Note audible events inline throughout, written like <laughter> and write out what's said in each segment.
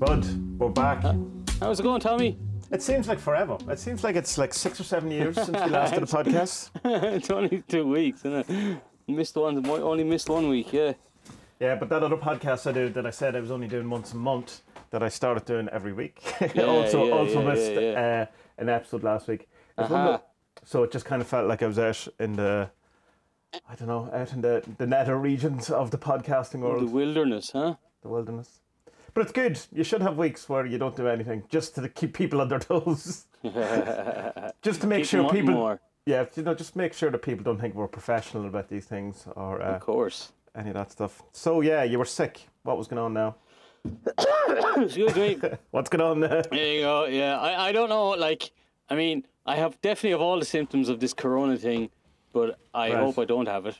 Spud, we're back. How's it going, Tommy? It seems like forever. It seems like it's like six or seven years since we last did a <laughs> podcast. <laughs> it's only two weeks, isn't it? Missed one, only missed one week, yeah. Yeah, but that other podcast I did that I said I was only doing once a month that I started doing every week. <laughs> Yeah, also, yeah, also yeah, missed Uh, an episode last week. It was one Aha. of the- so it just kind of felt like I was out in the, I don't know, out in the the nether regions of the podcasting world, The wilderness, huh? the wilderness. But it's good. You should have weeks where you don't do anything, just to keep people on their <laughs> toes, <laughs> just to make Keep sure people. more, Yeah, you know, just make sure that people don't think we're professional about these things or uh, of course. any of that stuff. So yeah, you were sick. What was going on now? <coughs> Excuse me. <laughs> What's going on now? There you go. Yeah, I, I don't know. Like, I mean, I have definitely have all the symptoms of this corona thing, but I Right. hope I don't have it.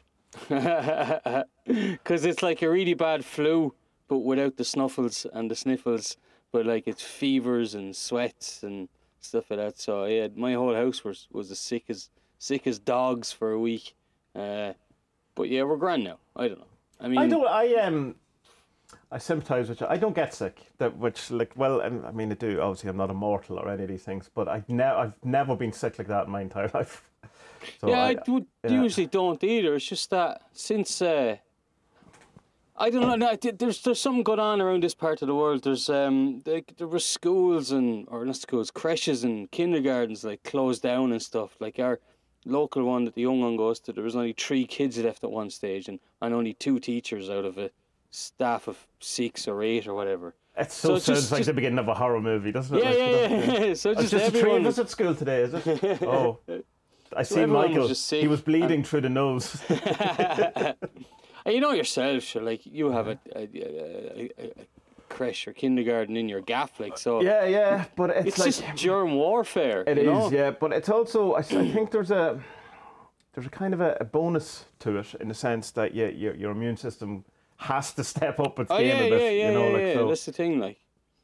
Because it's like a really bad flu, but without the snuffles and the sniffles. But like it's fevers and sweats and stuff like that. So yeah, my whole house was was as sick as sick as dogs for a week. Uh, but yeah, we're grand now. I don't know. I mean, I don't. I um. I sympathise with you. I don't get sick. That which like well, um, I mean I do. Obviously, I'm not immortal or any of these things, but I ne- I've never been sick like that in my entire <laughs> life. So Yeah, I, I, would yeah. usually don't either. It's just that since uh, I don't know, no, th- there's there's something going on around this part of the world. There's um like there were schools and or not schools, creches and kindergartens like closed down and stuff. Like our local one that the young one goes to, there was only three kids left at one stage, and and only two teachers out of a staff of six or eight or whatever. it so, so sounds just- like just- the beginning of a horror movie, doesn't it? Yeah, Like, yeah, yeah. <laughs> so It's just, just the three everyone of us was, at school today, is it? <laughs> Oh, I see everyone was Michael. just He was bleeding through the nose. <laughs> And you know yourself, sure, like you have a, a, a, a, a creche or kindergarten in your gaff, like so. yeah, yeah, but it's, It's like just germ warfare. It is, know? yeah, but it's also I think there's a there's a kind of a, a bonus to it in the sense that yeah, your your immune system has to step up its Oh game yeah, a bit, yeah, yeah, you know, yeah, like yeah. so. That's the thing, like.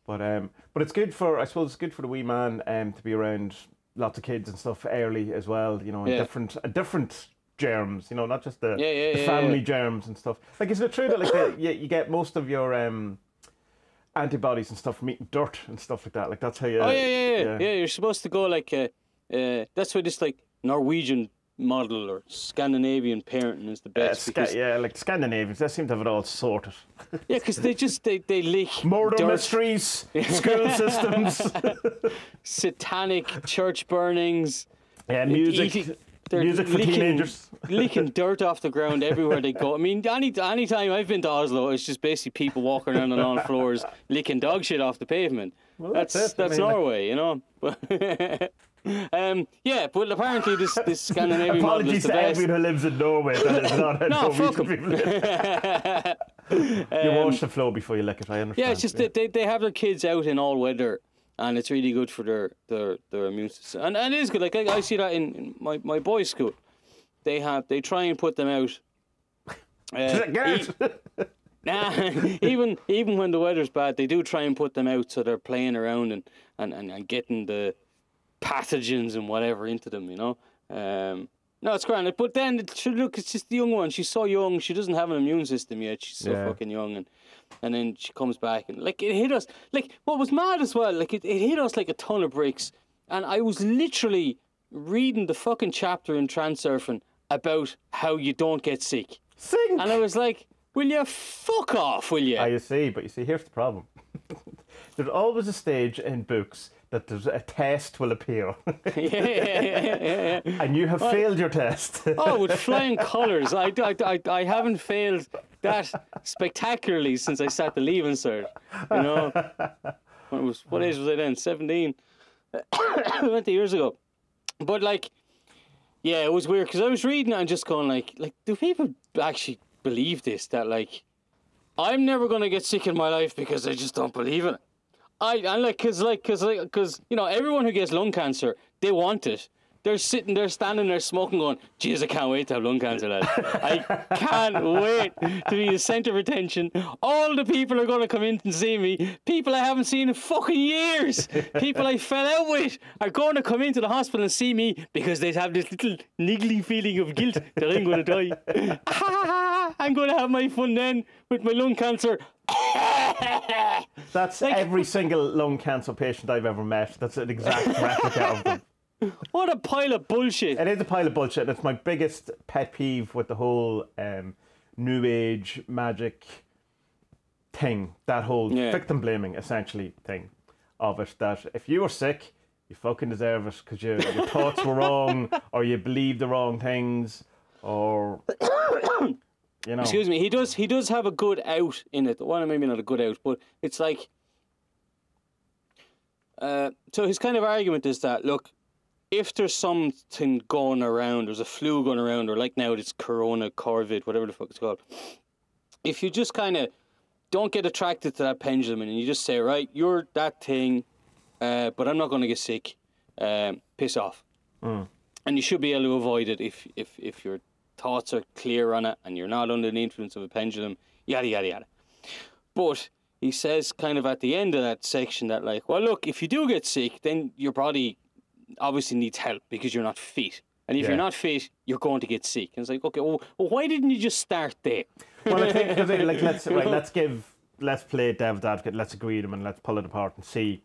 But um, but it's good for I suppose it's good for the wee man um to be around lots of kids and stuff early as well, you know, Yeah. different a different germs, you know, not just the, Yeah, yeah, the yeah, family germs and stuff. Like, is it true that like the, you, you get most of your um antibodies and stuff from eating dirt and stuff like that? Like that's how you. Oh yeah, yeah, yeah, yeah. You're supposed to go like, uh, uh, that's why this like Norwegian model or Scandinavian parenting is the Uh, best. Sca- because, yeah, like Scandinavians, they seem to have it all sorted. <laughs> yeah, because they just they they lick Murder dirt, mysteries, school <laughs> systems, satanic church burnings. yeah, music, eating- they're music for licking- teenagers. <laughs> licking dirt off the ground everywhere they go. I mean, any any time I've been to Oslo, it's just basically people walking around on all floors <laughs> licking dog shit off the pavement. Well, that's that's that's, it. I mean, Norway, you know. <laughs> Um, yeah, but apparently this this Scandinavian model is the to everyone who lives in Norway. That is not No, fuck people you wash the floor before you lick it. I understand. Um, Yeah, it's just that they, they have their kids out in all weather, and it's really good for their their, their immune system. And, and it is good. Like I, I see that in, in my, my boys' school, they have they try and put them out. <laughs> Uh, Garrett. e- nah, <laughs> even even when the weather's bad, they do try and put them out so they're playing around and, and, and, and getting the pathogens and whatever into them. You know. Um, no, it's grand. But then, it should look, it's just the young one. She's so young. She doesn't have an immune system yet. She's so Yeah. fucking young, and and then she comes back and like it hit us. Like what was mad as well. Like it, it hit us like a ton of bricks. And I was literally reading the fucking chapter in Transurfing about how you don't get sick, Sing. and I was like, "Will you fuck off? Will you?" Ah, you see, but you see, here's the problem. <laughs> there's always a stage in books that there's a test will appear, yeah, yeah, yeah, yeah, and you have failed your test. Oh, with <laughs> flying colours. I, I, I, I haven't failed that spectacularly since I sat the leaving cert. You know, <laughs> when was, what age was I then? 17. <coughs> 20 years ago. But like, yeah, it was weird because I was reading it and just going like, like, do people actually believe this? That like, I'm never gonna get sick in my life because I just don't believe in it. I and like cause like cause like cause you know everyone who gets lung cancer they want it. They're sitting there, standing there, smoking, going, "Jeez, I can't wait to have lung cancer, lad. I can't wait to be the centre of attention. All the people are going to come in and see me. People I haven't seen in fucking years. People I fell out with are going to come into the hospital and see me because they have this little niggly feeling of guilt that I'm going to die. <laughs> I'm going to have my fun then with my lung cancer. That's every single lung cancer patient I've ever met. That's an exact replica of them. What a pile of bullshit. It is a pile of bullshit. It's my biggest pet peeve with the whole um, new age magic thing. That whole Yeah. victim blaming, essentially, thing of it. That if you were sick, you fucking deserve it because your, your <laughs> thoughts were wrong, or you believed the wrong things, or <coughs> you know. Excuse me. He does. He does have a good out in it. Well, maybe not a good out, but it's like. Uh, so his kind of argument is that look, if there's something going around, there's a flu going around, or like now it's Corona, Corvid, whatever the fuck it's called. If you just kind of don't get attracted to that pendulum and you just say, right, you're that thing, uh, but I'm not going to get sick. Um, piss off. And you should be able to avoid it if, if, if your thoughts are clear on it and you're not under the influence of a pendulum, yada, yada, yada. But he says, kind of at the end of that section, that, like, well, look, if you do get sick, then your body obviously needs help because you're not fit. And if Yeah. you're not fit, you're going to get sick. And it's like, okay, well, well why didn't you just start there? well, I think like let's <laughs> right, let's give let's play devil's advocate. Let's agree them and let's pull it apart and see.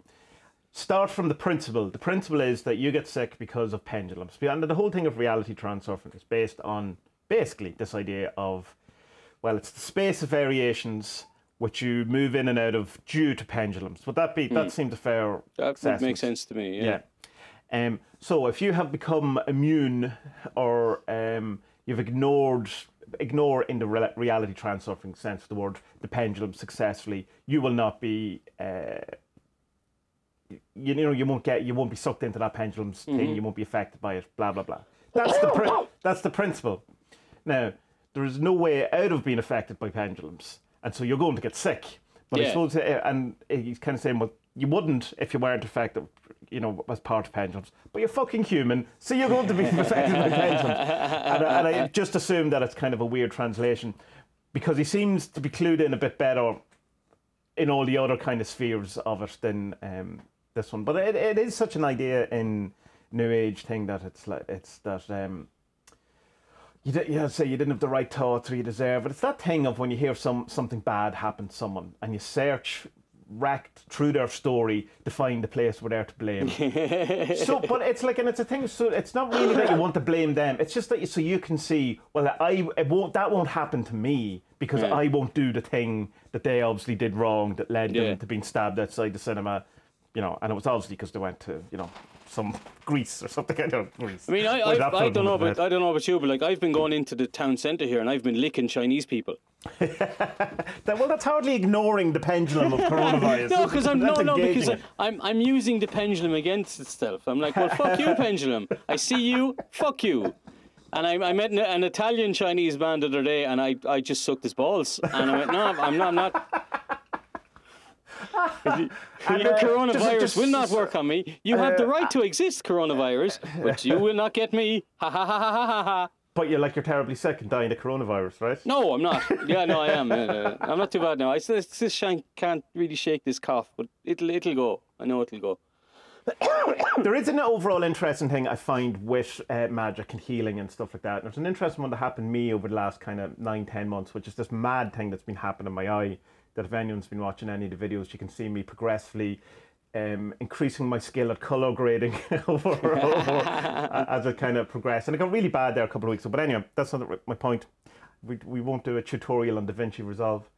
Start from the principle. The principle is that you get sick because of pendulums. And the whole thing of reality transurfing is based on basically this idea of, well, it's the space of variations which you move in and out of due to pendulums. Would that be that seems a fair Hmm. That would make sense to me. Yeah. Um, so if you have become immune or um, you've ignored ignore in the re- reality transurfing sense of the word the pendulum successfully, you will not be. Uh, you, you know you won't get you won't be sucked into that pendulum's thing. You won't be affected by it. Blah blah blah. That's the pri- that's the principle. Now there is no way out of being affected by pendulums, and so you're going to get sick. But I Yeah. suppose, uh, and he's kind of saying, well, you wouldn't if you weren't affected, you know, as part of pendulums. But you're fucking human, so you're going to be <laughs> affected by pendulums. And, I- and I just assume that it's kind of a weird translation because he seems to be clued in a bit better in all the other kind of spheres of it than um, this one. But it, it is such an idea in New Age thing that it's like it's that um, you did, yeah, say you didn't have the right thoughts or you deserve it. It's that thing of when you hear some something bad happen to someone and you search wrecked through their story to find the place where they're to blame. <laughs> so, but it's like, and it's a thing. So it's not really that you want to blame them. It's just that you, so you can see, well, I it won't that won't happen to me because Yeah. I won't do the thing that they obviously did wrong that led Yeah. them to being stabbed outside the cinema. You know, and it was obviously because they went to you know some Greece or something. <laughs> I don't know, Greece. I mean, I, I, I don't know about I don't know about you, but like I've been going into the town centre here and I've been licking Chinese people. <laughs> Well, that's hardly ignoring the pendulum of <laughs> coronavirus. <laughs> No, because I'm no, no, because. I'm I'm using the pendulum against itself. I'm like, well, fuck you, pendulum. I see you, fuck you. And I, I met an, an Italian Chinese man the other day, and I, I just sucked his balls, and I went, no, I'm not, I'm not. Your uh, coronavirus just- just- will not work on me. You have the right to exist, coronavirus, but you will not get me. Ha ha ha ha ha ha. But you're like you're terribly sick and dying of coronavirus, right? No, I'm not. Yeah, no, I am. Uh, I'm not too bad now. I still, still shank, can't really shake this cough, but it'll it'll go. I know it'll go. <coughs> There is an overall interesting thing I find with uh, magic and healing and stuff like that. And there's an interesting one that happened to me over the last kind of nine, ten months, which is this mad thing that's been happening in my eye. That if anyone's been watching any of the videos, you can see me progressively um, increasing my skill at color grading <laughs> over, over <laughs> as it kind of progressed. And it got really bad there a couple of weeks ago. But anyway, that's not my point. We, we won't do a tutorial on DaVinci Resolve.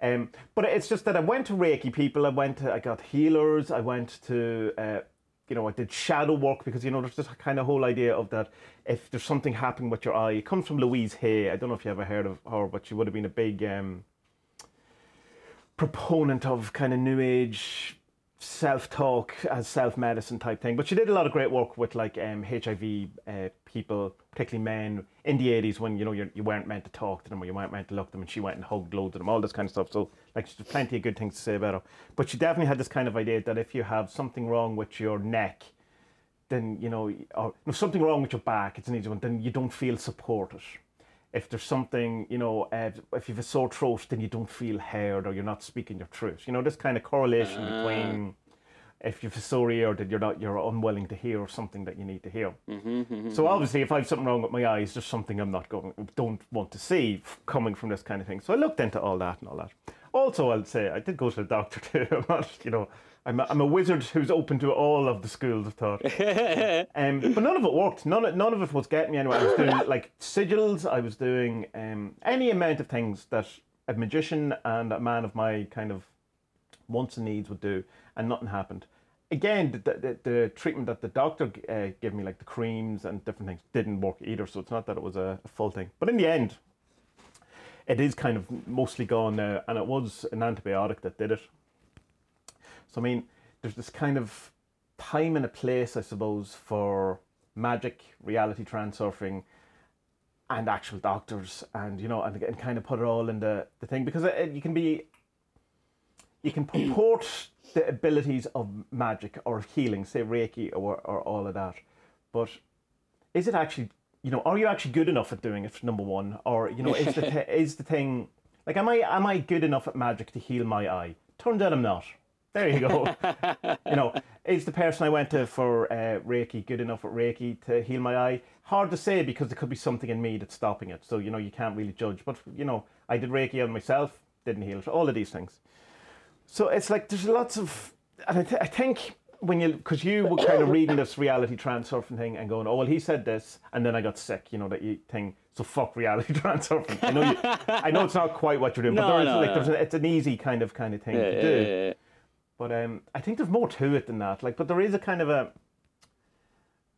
Um, but it's just that I went to Reiki people. I went to, I got healers. I went to, uh, you know, I did shadow work because, you know, there's this kind of whole idea of that if there's something happening with your eye, it comes from Louise Hay. I don't know if you ever heard of her, but she would have been a big um, proponent of kind of new age self talk as self medicine type thing. But she did a lot of great work with like um, HIV uh, people, particularly men in the 80s when you know you're, you weren't meant to talk to them or you weren't meant to look at them, and she went and hugged loads of them, all this kind of stuff. So like there's plenty of good things to say about her. But she definitely had this kind of idea that if you have something wrong with your neck, then you know, or if something wrong with your back, it's an easy one. Then you don't feel supported. If there's something, you know, uh, if you have a sore throat, then you don't feel heard or you're not speaking your truth. You know, this kind of correlation ah. between if you have a sore ear that you're not, you're unwilling to hear or something that you need to hear. Mm-hmm, mm-hmm, so mm-hmm. obviously, if I have something wrong with my eyes, there's something I'm not going, don't want to see f- coming from this kind of thing. So I looked into all that and all that. Also, I'll say I did go to the doctor <laughs> too. I'm not, you know, I'm a, I'm a wizard who's open to all of the schools of thought. <laughs> um, but none of it worked. None of, none of it was getting me anywhere. I was doing <laughs> like sigils. I was doing um, any amount of things that a magician and a man of my kind of wants and needs would do, and nothing happened. Again, the, the, the treatment that the doctor uh, gave me, like the creams and different things, didn't work either. So it's not that it was a, a full thing. But in the end, it is kind of mostly gone now, and it was an antibiotic that did it. So I mean, there's this kind of time and a place, I suppose, for magic, reality transurfing, and actual doctors, and you know, and, and kind of put it all in the, the thing because it, you can be, you can purport <clears throat> the abilities of magic or healing, say Reiki or or all of that, but is it actually you know are you actually good enough at doing it number one? Or you know is the <laughs> th- is the thing like am i am i good enough at magic to heal my eye? Turns out i'm not there you go you know <laughs> is the person i went to for uh, reiki good enough at reiki to heal my eye hard to say because there could be something in me that's stopping it so you know you can't really judge but you know i did reiki on myself didn't heal it all of these things so it's like there's lots of, and I, th- I think when you, because you were kind of reading this reality transurfing thing and going, oh well, he said this, and then I got sick, you know that you thing. So fuck reality <laughs> transurfing. I know, you, I know it's not quite what you're doing, but No, there's no, like no. it's an easy kind of kind of thing Yeah, to yeah, do. yeah, yeah. But um, I think there's more to it than that. Like, but there is a kind of a.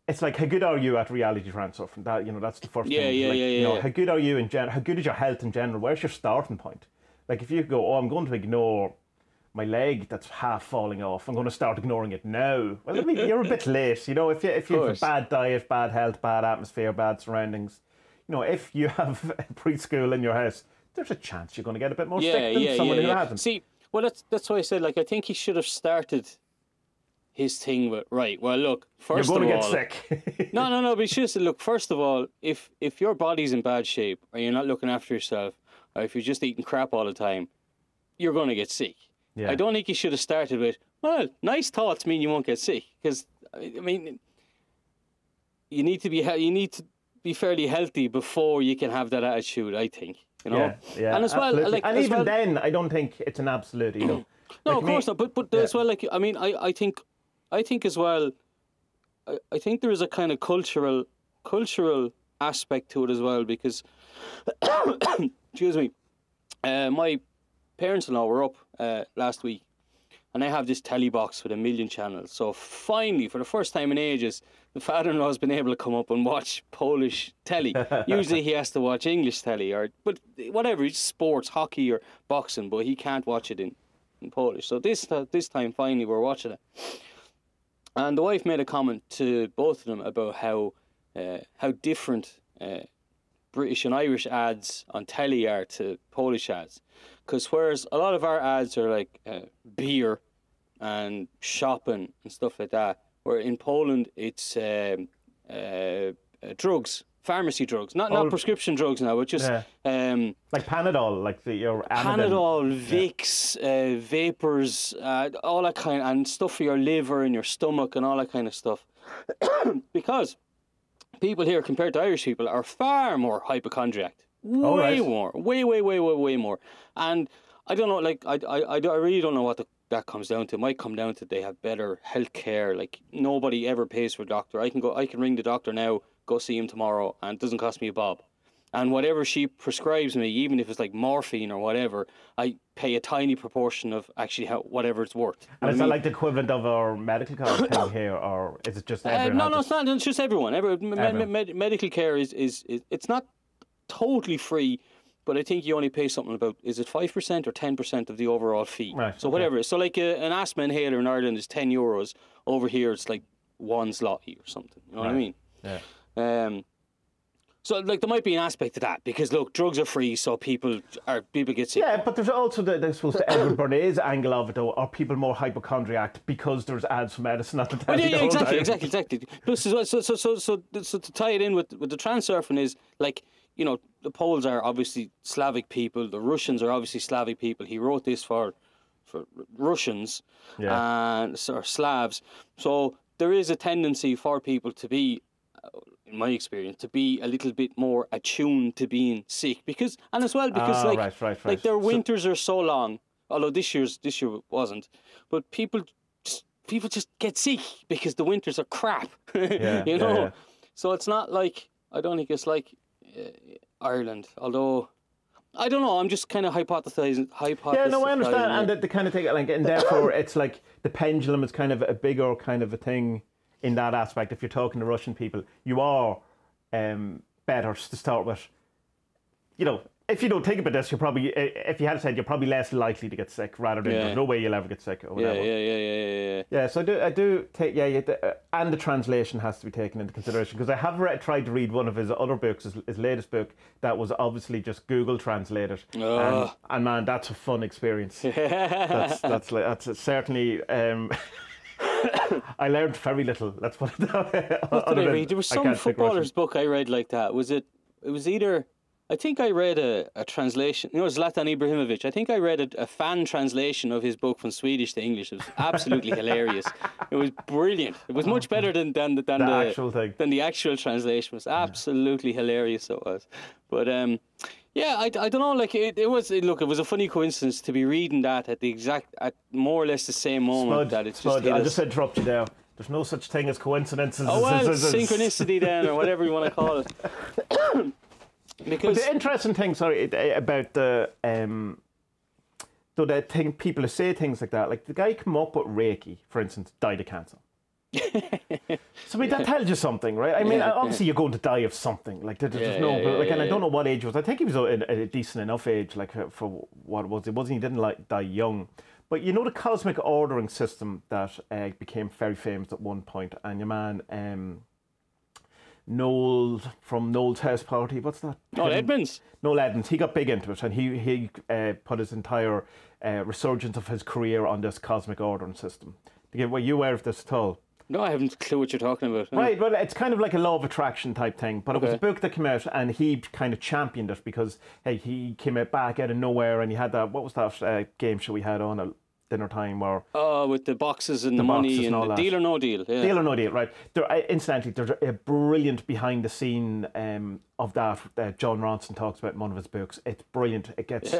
It's like how good are you at reality transurfing? That you know, that's the first Yeah, thing. yeah, like, yeah, You know, yeah. how good are you in general? How good is your health in general? Where's your starting point? Like, if you go, oh, I'm going to ignore my leg that's half falling off. I'm going to start ignoring it now. Well, I mean, you're a bit <laughs> late. You know, if you if you have a bad diet, bad health, bad atmosphere, bad surroundings, you know, if you have <laughs> preschool in your house, there's a chance you're going to get a bit more yeah, sick than yeah, someone yeah, who yeah. hasn't. See, well, that's that's why I said like I think he should have started his thing with right. Well, look, first you're first going to of get all, sick. <laughs> no, no, no. But he should <laughs> have said, look, first of all, if if your body's in bad shape or you're not looking after yourself, or if you're just eating crap all the time, you're going to get sick. Yeah. I don't think he should have started with, well, nice thoughts mean you won't get sick because I I mean, you need to be you need to be fairly healthy before you can have that attitude. I think you know, Yeah, yeah, and as well, absolutely. like and even well, then, I don't think it's an absolute either. <clears throat> no, Like of me- course not. But but Yeah. as well, like I mean, I I think I think as well. I, I think there is a kind of cultural cultural aspect to it as well because, <coughs> excuse me, uh, my parents-in-law were up uh, last week, and I have this telly box with a million channels. So finally, for the first time in ages, the father-in-law has been able to come up and watch Polish telly. <laughs> Usually, he has to watch English telly or but whatever, it's sports, hockey or boxing, but he can't watch it in, in Polish. So this this time, finally, we're watching it. And the wife made a comment to both of them about how uh, how different uh, British and Irish ads on telly are to Polish ads. Because whereas a lot of our ads are like uh, beer and shopping and stuff like that, where in Poland it's um, uh, uh, drugs, pharmacy drugs, not not Oh. prescription drugs now, but just Yeah. um, Like Panadol, like the your. Panadol, Vicks, uh, vapors, uh, all that kind, and stuff for your liver and your stomach and all that kind of stuff. <coughs> because people here, compared to Irish people, are far more hypochondriac. Way Oh, right. more, way, way, way, way, way more. And I don't know, like I, I, I, really don't know what the, that comes down to. It might come down to they have better health care. Like nobody ever pays for a doctor. I can go, I can ring the doctor now, go see him tomorrow, and it doesn't cost me a bob. And whatever she prescribes me, even if it's like morphine or whatever, I pay a tiny proportion of actually how whatever it's worth. And what is that like the equivalent of our medical card <coughs> thing here, or is it just Uh, everyone? no, no, it's not. It's just everyone. Every, Everyone. med- medical care is, is, is it's not totally free, but I think you only pay something about is it five percent or ten percent of the overall fee. Right, So okay. whatever. So like a, an asthma inhaler in Ireland is ten euros. Over here, it's like one zloty or something. You know what I mean? Yeah. Um, so like there might be an aspect to that because look, drugs are free, so people are people get sick. Yeah, but there's also the, I suppose the <coughs> Edward Bernays angle of it, though. Are people more hypochondriac because there's ads for medicine at the Well, yeah, yeah, exactly, time? exactly, exactly. Plus, as so, so, so, so, so to tie it in with with the transurfing is like you know the Poles are obviously Slavic people, the Russians are obviously Slavic people. He wrote this for for Russians Yeah. Uh, and or Slavs, so there is a tendency for people to be uh, in my experience, to be a little bit more attuned to being sick because, and as well because Ah, like right, right, like right. their So- winters are so long. Although this year's this year wasn't, but people just people just get sick because the winters are crap. <laughs> Yeah, you know, yeah. so it's not like I don't think it's like uh, Ireland. Although I don't know, I'm just kind of hypothesizing. Hypothesizing. Yeah, no, I understand, and the, the kind of thing, like, and therefore it's like the pendulum is kind of a bigger kind of a thing in that aspect. If you're talking to Russian people, you are um, better to start with. You know, if you don't think about this, you're probably, if you had said, you're probably less likely to get sick rather than Yeah. there's no way you'll ever get sick or whatever. yeah, yeah, yeah, yeah, yeah. Yeah, so I do, I do take, yeah, yeah the, uh, and the translation has to be taken into consideration because I have read, tried to read one of his other books, his, his latest book, that was obviously just Google translated, and, and man, that's a fun experience. <laughs> that's that's like that's certainly. Um, <laughs> <coughs> I learned very little. Let's put it that way. What <laughs> did I read? There was some footballer's book I read like that. Was it? It was either. I think I read a, a translation. You know, Zlatan Ibrahimovic. I think I read a, a fan translation of his book from Swedish to English. It was absolutely <laughs> hilarious. It was brilliant. It was much better than than the, than The the actual thing. than the actual translation. It was absolutely hilarious. It was, but um, yeah, I, I don't know. Like it, it was. Look, it was a funny coincidence to be reading that at the exact at more or less the same moment Spud, that it's just. I'll us. just interrupt you there. There's no such thing as coincidences. Oh well, <laughs> synchronicity then, or whatever you want to call it. <coughs> because The interesting thing, sorry, uh, about the um, so the thing people who say things like that, like the guy come up with Reiki, for instance, died of cancer. So I mean that tells you something, right? I mean, Yeah, obviously you're going to die of something. Like there- there's Yeah, no, yeah, like, and I don't know what age was. I think he was a, a decent enough age, like for- for what it was. It wasn't. He didn't like die young. But you know the cosmic ordering system that uh, became very famous at one point, and your man um, Noel from Noel's House Party. What's that? oh, Edmonds. Noel Edmonds, he got big into it and he, he uh, put his entire uh, resurgence of his career on this cosmic ordering system. Were you aware of this at all? No, I haven't a clue what you're talking about. Right, well, it's kind of like a law of attraction type thing, but it was a book that came out and he kind of championed it because, hey, he came out back out of nowhere and he had that, what was that uh, game show we had on at dinner time where Oh, with the boxes and the, The money and and the deal or no deal. Yeah. Deal or no deal, right? There, uh, incidentally, there's a brilliant behind the scene um, of that that Jon Ronson talks about in one of his books. It's brilliant. It gets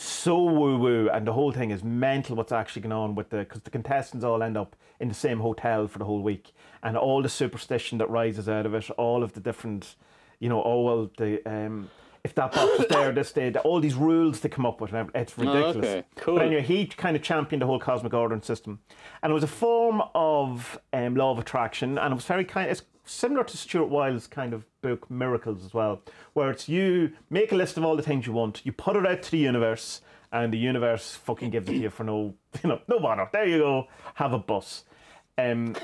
so woo woo, and the whole thing is mental. What's actually going on with the because the contestants all end up in the same hotel for the whole week, and all the superstition that rises out of it, all of the different, you know, oh well, the um, if that box is there this day, all these rules to come up with, it's ridiculous. okay, cool. But anyway, he kind of championed the whole cosmic ordering system, and it was a form of um, law of attraction, and it was very kind. It's similar to Stuart Wilde's kind of book Miracles as well, where it's you make a list of all the things you want, you put it out to the universe, and the universe fucking gives it to you for no, you know, no bother. There you go, have a bus. Um,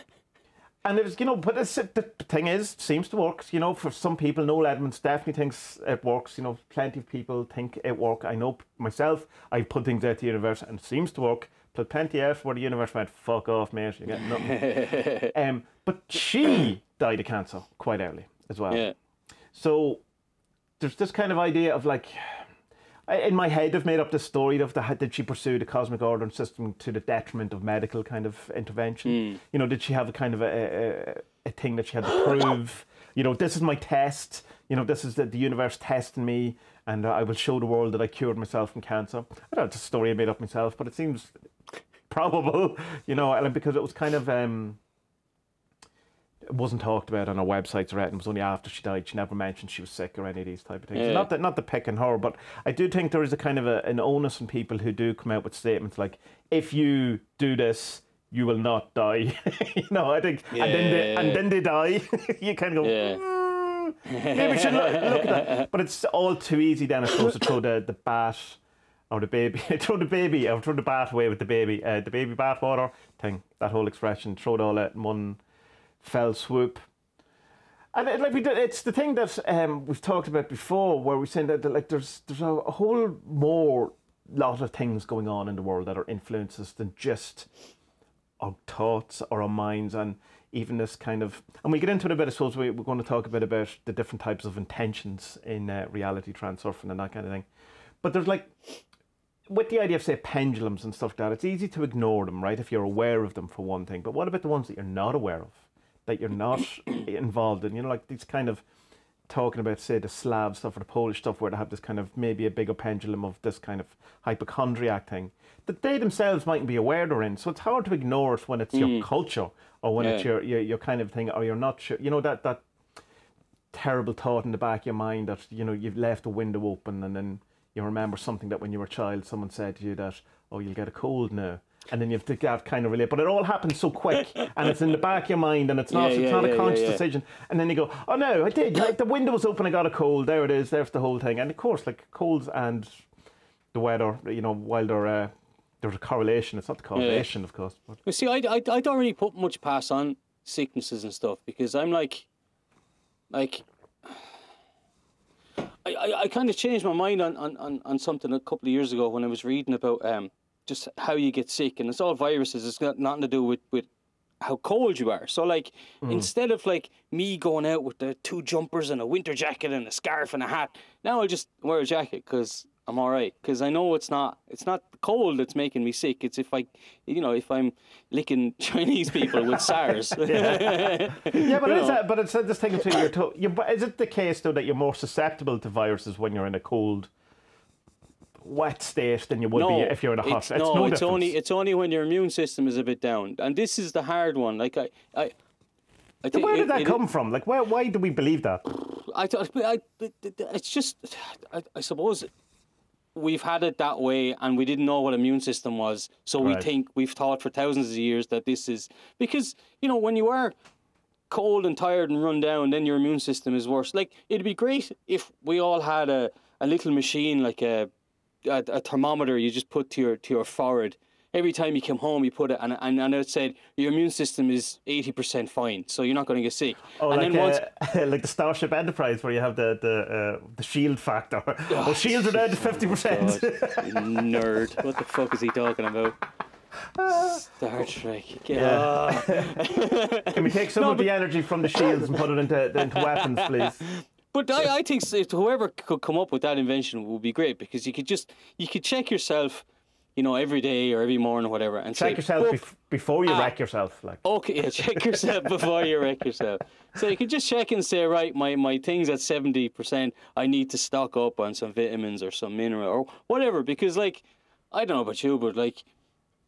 and it was, you know, but it's, the thing is, seems to work. You know, for some people, Noel Edmonds definitely thinks it works. You know, plenty of people think it works. I know myself, I put things out to the universe and it seems to work. Put plenty out where the universe went, fuck off, mate, you get nothing. <laughs> um, but she died of cancer quite early as well. Yeah. So there's this kind of idea of like, in my head, I've made up this story of the did she pursue the cosmic ordering system to the detriment of medical kind of intervention? You know, did she have a kind of a, a, a thing that she had to prove? You know, this is my test. You know, this is the, the universe testing me, and I will show the world that I cured myself from cancer. I don't know, it's a story I made up myself, but it seems probable. <laughs> You know, and because it was kind of. Um, it wasn't talked about on her websites or anything. It was only after she died. She never mentioned she was sick or any of these type of things. Yeah. Not that, not the pick on her, but I do think there is a kind of a, an onus on people who do come out with statements like, "If you do this, you will not die." <laughs> you know, I think, and then they, and then they die. <laughs> you kind of go. Yeah. "Mm, maybe we should look, look at that. <laughs> But it's all too easy then, I suppose, to throw the, the bat or the baby, throw the baby, or throw the bat away with the baby, uh, the baby bath water thing. That whole expression, throw it all out in one fell swoop. And it, like we did, it's the thing that um, we've talked about before, where we saying that, that like there's there's a, a whole more lot of things going on in the world that are influences than just our thoughts or our minds and even this kind of and we get into it a bit I suppose we, we're going to talk a bit about the different types of intentions in uh, reality transurfing and that kind of thing. But there's like with the idea of say pendulums and stuff like that it's easy to ignore them right if you're aware of them for one thing. But what about the ones that you're not aware of that you're not <clears throat> involved in. You know, like these kind of talking about, say, the Slav stuff or the Polish stuff, where they have this kind of maybe a bigger pendulum of this kind of hypochondriac thing that they themselves mightn't be aware they're in. So it's hard to ignore it when it's your mm. culture or when it's your, your your kind of thing, or you're not sure. You know that that terrible thought in the back of your mind that you know you've left the window open and then you remember something that when you were a child someone said to you that oh you'll get a cold now and then you have to that kind of relate. But it all happens so quick and it's in the back of your mind and it's not Yeah, it's yeah, not yeah, a conscious decision. And then you go oh no I did. Like the window was open I got a cold. There it is. There's the whole thing. And of course like colds and the weather you know while they're uh, there's a correlation. It's not the causation of course but You see, I, I, I don't really put much pass on sicknesses and stuff because I'm like, like, <sighs> I, I, I kind of changed my mind on, on, on, on something a couple of years ago when I was reading about um just how you get sick and it's all viruses. It's got nothing to do with, with how cold you are. So like hmm. instead of like me going out with the two jumpers and a winter jacket and a scarf and a hat, now I'll just wear a jacket because I'm all right. Because I know it's not it's not cold that's making me sick. It's if I, you know, if I'm licking <laughs> Chinese people with SARS. <laughs> Yeah, but You is know. that? But it's this thing to your toe. You, but is it the case though that you're more susceptible to viruses when you're in a cold, wet state than you would be if you're in a hot? It's, no, no it's only it's only when your immune system is a bit down, and this is the hard one. Like I, I, I think Where it- did that it- come from? Like, where? Why do we believe that? I, I, I, it's just, I, I suppose we've had it that way and we didn't know what immune system was. So we think we've thought for thousands of years that this is because, you know, when you are cold and tired and run down, then your immune system is worse. Like, it'd be great if we all had a, a little machine like a, a, a thermometer you just put to your, to your forehead. Every time you come home, you put it, and, and, and it said your immune system is 80% fine, so you're not going to get sick. Oh, and like, then once, uh, <laughs> like the Starship Enterprise, where you have the the uh, the shield factor. <laughs> Oh, shields are down to fifty percent. Nerd. What the fuck is he talking about? <laughs> Star Trek. Off. Can we take some No, of the energy from the shields and put it into into weapons, please? But I, I think if whoever could come up with that invention would be great because you could just you could check yourself, you know, every day or every morning or whatever, and Check say, yourself "Oh, bef- before you ah. wreck yourself. Like, Okay, yeah, check yourself <laughs> before you wreck yourself. So you can just check and say, right, my, my thing's at seventy percent. I need to stock up on some vitamins or some mineral or whatever. Because like, I don't know about you, but like,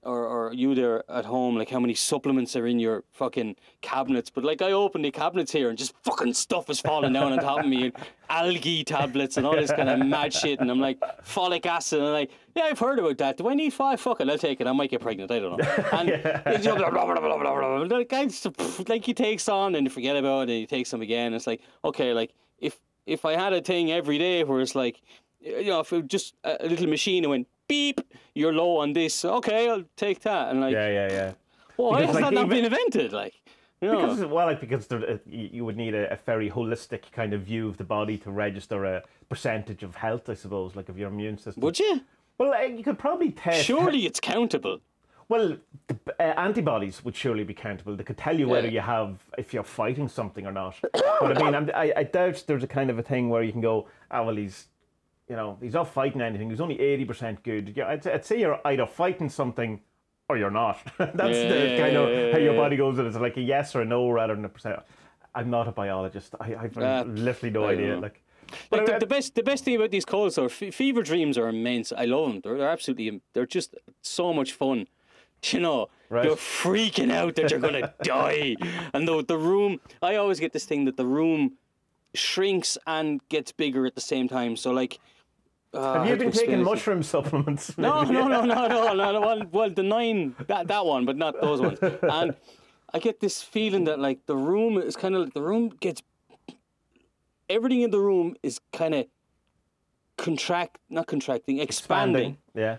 or or you there at home, like how many supplements are in your fucking cabinets? But like, I open the cabinets here and just fucking stuff is falling down on top of me, and algae tablets and all this kind of mad shit. And I'm like, folic acid, and I'm like, yeah, I've heard about that. Do I need five? Fuck it, I'll take it. I might get pregnant. I don't know. And it's just blah, blah, blah, blah, blah, blah. Like, I just- like he takes on and you forget about it, and he takes them again. It's like, okay, like if if I had a thing every day where it's like, you know, if it was just a a little machine and went beep, you're low on this. Okay, I'll take that. And like, yeah, yeah, yeah. why because, has like, that not even- been invented? Like, you know, Because well, like because there, uh, you would need a, a very holistic kind of view of the body to register a percentage of health, I suppose, like of your immune system. would you? Well, uh, you could probably test. Surely it's countable. Well, the, uh, antibodies would surely be countable. They could tell you whether Yeah. you have if you're fighting something or not. <coughs> but I mean, I'm, I, I doubt there's a kind of a thing where you can go, ah, well, he's, you know, he's not fighting anything. He's only eighty percent good. Yeah, I'd, I'd say you're either fighting something or you're not. <laughs> That's Yeah, the yeah, kind of yeah, how your body goes. And it's like a yes or a no rather than a percent. I'm not a biologist. I, I've Ah, literally no idea. Like, Like the, I- the best, the best thing about these calls are fe- fever dreams are immense. I love them. They're, they're absolutely, they're just so much fun. You know, Right. you're freaking out that you're gonna <laughs> die, and the the room. I always get this thing that the room shrinks and gets bigger at the same time. So like, uh, have you been explain taking mushroom supplements? No, maybe? no, no, not. No, no, well, well, the nine that that one, but not those ones. And I get this feeling that like the room is kind of like the room gets everything in the room is kind of contract, not contracting, expanding. Yeah.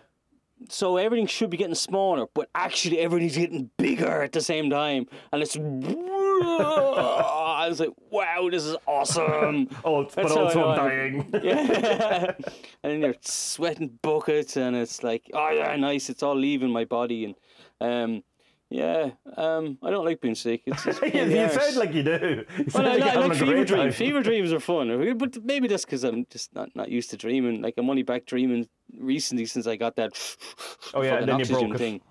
So everything should be getting smaller, but actually everything's getting bigger at the same time, and it's. <laughs> I was like, wow, this is awesome. <laughs> Oh, but That's also I'm dying. <laughs> Yeah. and you're sweating buckets, and it's like, oh yeah, nice. It's all leaving my body, and um, yeah, um, I don't like being sick. It's, it's a pain in the you arse. sound like you do. <laughs> You Well, I, like I like fever time. dreams. Fever dreams are fun, but maybe that's because I'm just not, not used to dreaming. Like I'm only back dreaming recently since I got that Oh, yeah, and then you broke it. thing.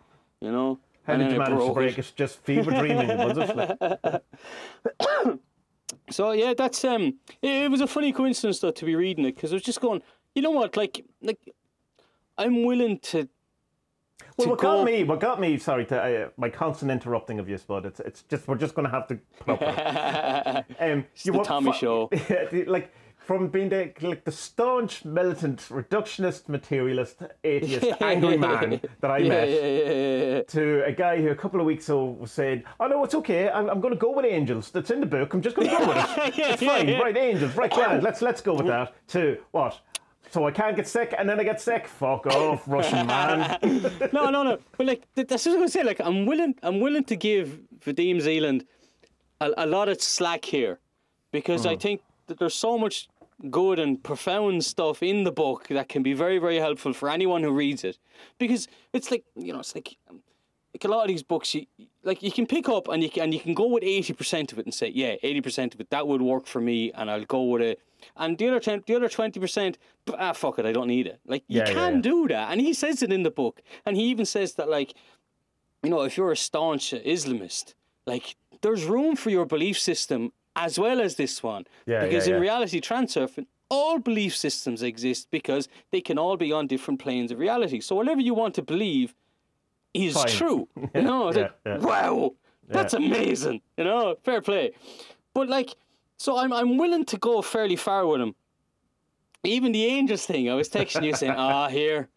You know, How did you manage to break it? Just fever dreaming, was it? <coughs> So yeah, that's um, it, it was a funny coincidence though to be reading it because I was just going, you know what, like, like, I'm willing to. well, what go- got me, what got me, sorry, to, uh, my constant interrupting of you, Spud. It's, it's just we're just going to have to put up it. Um, you the Tommy fu- show. Yeah, <laughs> like from being the like the staunch militant reductionist materialist atheist <laughs> angry man that I yeah, met. yeah, to a guy who a couple of weeks ago was saying, "Oh no, it's okay. I'm, I'm going to go with angels. That's in the book. I'm just going to go with it. <laughs> It's fine. Right, angels. Right, grand. Let's let's go with that." <laughs> To what? So I can't get sick, and then I get sick. Fuck off, Russian man. no, no, no. But like that's what I'm gonna say. Like I'm willing, I'm willing to give Vadim Zeland a, a lot of slack here because Hmm. I think that there's so much good and profound stuff in the book that can be very, very helpful for anyone who reads it. Because it's like you know, it's like. um, Like a lot of these books, you like you can pick up and you can, and you can go with eighty percent of it and say, yeah, eighty percent of it that would work for me, and I'll go with it. And the other ten, the other twenty percent, ah, fuck it, I don't need it. Like you Yeah, yeah, can yeah. do that, and he says it in the book, and he even says that like, you know, if you're a staunch Islamist, like there's room for your belief system as well as this one, Yeah, because yeah, in yeah. reality, transurfing. All belief systems exist because they can all be on different planes of reality. So whatever you want to believe is Fine. true. <laughs> you know, like, wow, that's amazing. You know, fair play. But like, so I'm I'm willing to go fairly far with him. Even the angels thing, I was texting you saying, ah, <laughs> here,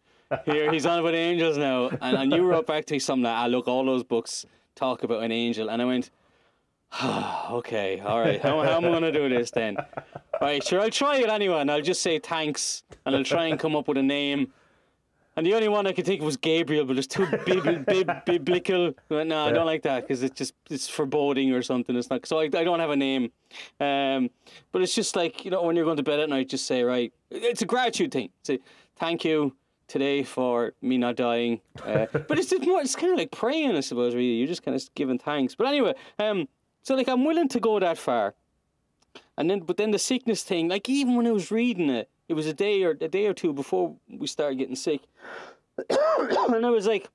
here, he's on about angels now, and, and you wrote back to me something like, ah, look, all those books talk about an angel, and I went. "Ah, <sighs> okay, all right. How, how am I going to do this then? Right, sure. I'll try it anyway, and I'll just say thanks, and I'll try and come up with a name. And the only one I could think of was Gabriel, but it's too bib- bib- biblical. No, I don't like that because it's just it's foreboding or something. It's not. So I, I don't have a name. Um, but it's just like you know when you're going to bed at night, just say right. It's a gratitude thing. Say thank you today for me not dying. Uh, but it's just more. It's kind of like praying, I suppose. Really, you're just kind of giving thanks. But anyway, um, so like I'm willing to go that far. And then, but then the sickness thing, like even when I was reading it, it was a day or a day or two before we started getting sick, <coughs> and I was like,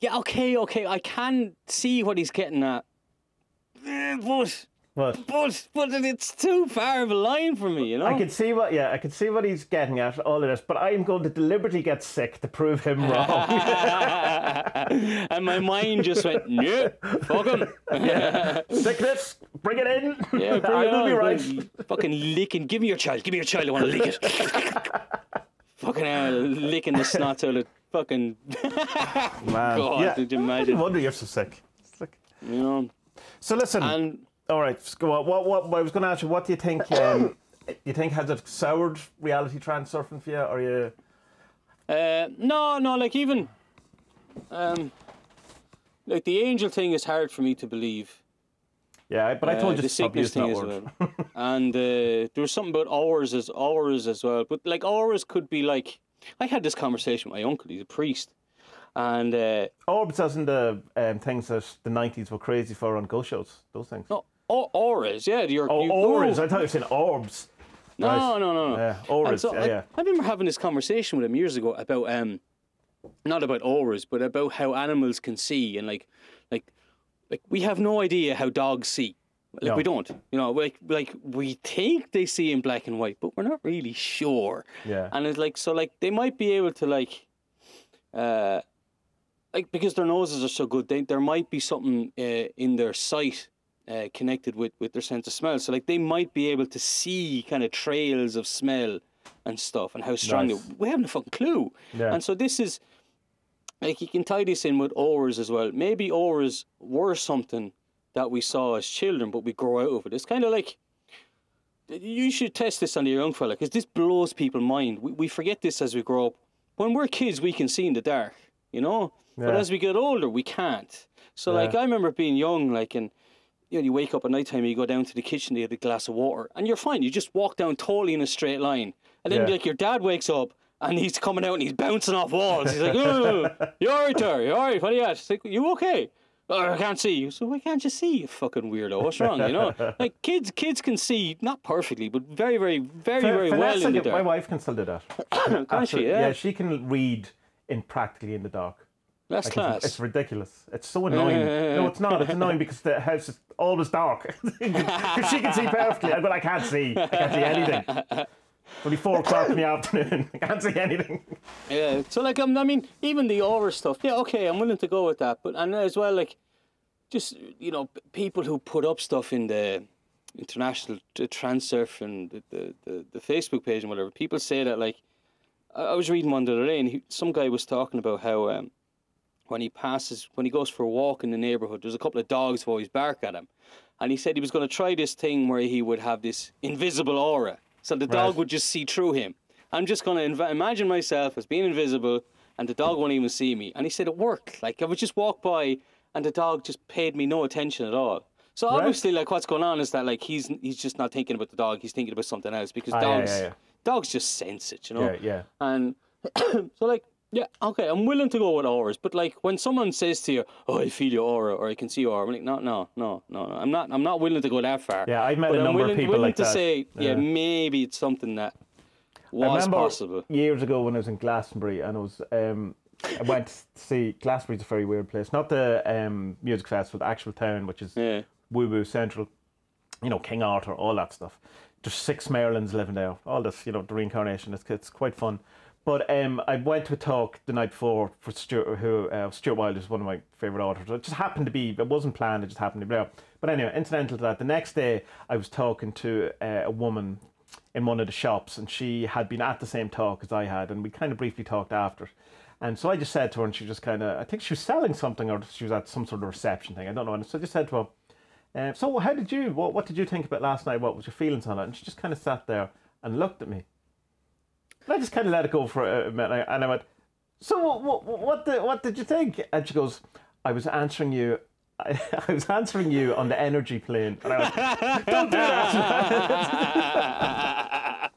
"Yeah, okay, okay, I can see what he's getting at, Eh, but But but but it's too far of a line for me, you know." I can see what, yeah, I can see what he's getting at. All of this, but I am going to deliberately get sick to prove him <laughs> wrong. <laughs> and my mind just went, "No, fuck him." <laughs> Sickness, bring it in. Yeah, bring I it will be on. right. Fucking licking. Give me your child. Give me your child. I want to lick it. fucking hell, licking the snot out of fucking. Man, God, yeah. did you imagine? wonder you're so sick. It's like- You know. So listen. And All right, let's go on. What, what, what I was going to ask you, what do you think? <coughs> Um, you think has it soured reality transurfing for you, or you? uh, no, no, like even, um, like the angel thing is hard for me to believe. Yeah, but I Uh, told you the to sickness thing as well. <laughs> and uh, there was something about auras as auras as well. But like auras could be like, I had this conversation with my uncle. He's a priest, and uh, Orbs as in the um, things that the nineties were crazy for on ghost shows. Those things. no, au- auras. Yeah, you're. Oh, you, auras! I thought you were saying orbs. No, Right. no, no, no. Yeah, auras. so yeah, I, yeah. I remember having this conversation with him years ago about um, not about auras, but about how animals can see and like, like, like we have no idea how dogs see. Like No. we don't, you know, like like we think they see in black and white, but we're not really sure. Yeah. And it's like so, like they might be able to like, uh, like because their noses are so good, they, there might be something uh, in their sight uh, connected with with their sense of smell. So like they might be able to see kind of trails of smell and stuff, and how strong Nice. they, we haven't a fucking clue. Yeah. And so this is like you can tie this in with auras as well. Maybe auras were something that we saw as children, but we grow out of it. It's kind of like you should test this on your young fella because this blows people's mind. We, we forget this as we grow up. When we're kids, we can see in the dark, you know. Yeah. But as we get older, we can't. So like I remember being young, like and you know, you wake up at night time, you go down to the kitchen to get a glass of water, and you're fine. You just walk down totally in a straight line, and then Yeah. like your dad wakes up. And he's coming out and he's bouncing off walls. He's like, oh, <laughs> "You all right there? You're all right? What are you at?" Like, "You okay?" Oh, I can't see you. So why can't you see, you fucking weirdo? What's wrong? You know, <laughs> like kids, kids can see not perfectly, but very, very, very, very well in the can- My wife can still do that. <coughs> Can't she? Yeah. yeah, she can read in practically in the dark. That's Like, class. It's, it's ridiculous. It's so <laughs> annoying. no, it's not. It's annoying because the house is always dark. <laughs> Because she can see perfectly, but I can't see. I can't see anything. It's <laughs> only four o'clock in the afternoon. I can't see anything. Yeah. So like um, I mean, even the aura stuff. Yeah, okay, I'm willing to go with that. But and as well, like, just you know, people who put up stuff in the international transurf and the, the, the, the Facebook page and whatever. People say that like, I, I was reading one the other day, and he, some guy was talking about how um, when he passes, when he goes for a walk in the neighborhood, there's a couple of dogs who always bark at him, and he said he was going to try this thing where he would have this invisible aura, so the dog Right. would just see through him. I'm just going to inv- imagine myself as being invisible, and the dog won't even see me. And he said it worked. Like I would just walk by, and the dog just paid me no attention at all. So Right. obviously, like what's going on is that like he's he's just not thinking about the dog. He's thinking about something else because Ah, yeah, dogs yeah, yeah. dogs just sense it, you know. Yeah, yeah. And <clears throat> so like yeah, okay, I'm willing to go with auras, but like when someone says to you, "Oh, I feel your aura," or "I can see your aura," I'm like, no, no, no, no, no. I'm not. I'm not willing to go that far. Yeah, I've met but a number of willing, people willing like to that. say, yeah, Yeah. maybe it's something that was I remember possible. years ago when I was in Glastonbury and I was um, I went to see Glastonbury's a very weird place. Not the um, music festival, the actual town, which is Yeah. Woo Woo Central. You know, King Arthur, all that stuff. There's six Merlins living there. All this, you know, the reincarnation. It's it's quite fun. But um, I went to a talk the night before for Stuart, who uh, Stuart Wilde is one of my favorite authors. It just happened to be. It wasn't planned. It just happened to be. But anyway, incidental to that, the next day I was talking to uh, a woman in one of the shops, and she had been at the same talk as I had, and we kind of briefly talked after. And so I just said to her, and she just kind of, I think she was selling something, or she was at some sort of reception thing. I don't know. And so I just said to her, uh, "So how did you? What What did you think about last night? What was your feelings on it?" And she just kind of sat there and looked at me. And I just kind of let it go for a minute, and I went, "So what? What? What, did, what did you think?" And she goes, "I was answering you." I, <laughs> I was answering you on the energy plane, and I went, <laughs> "Don't do that."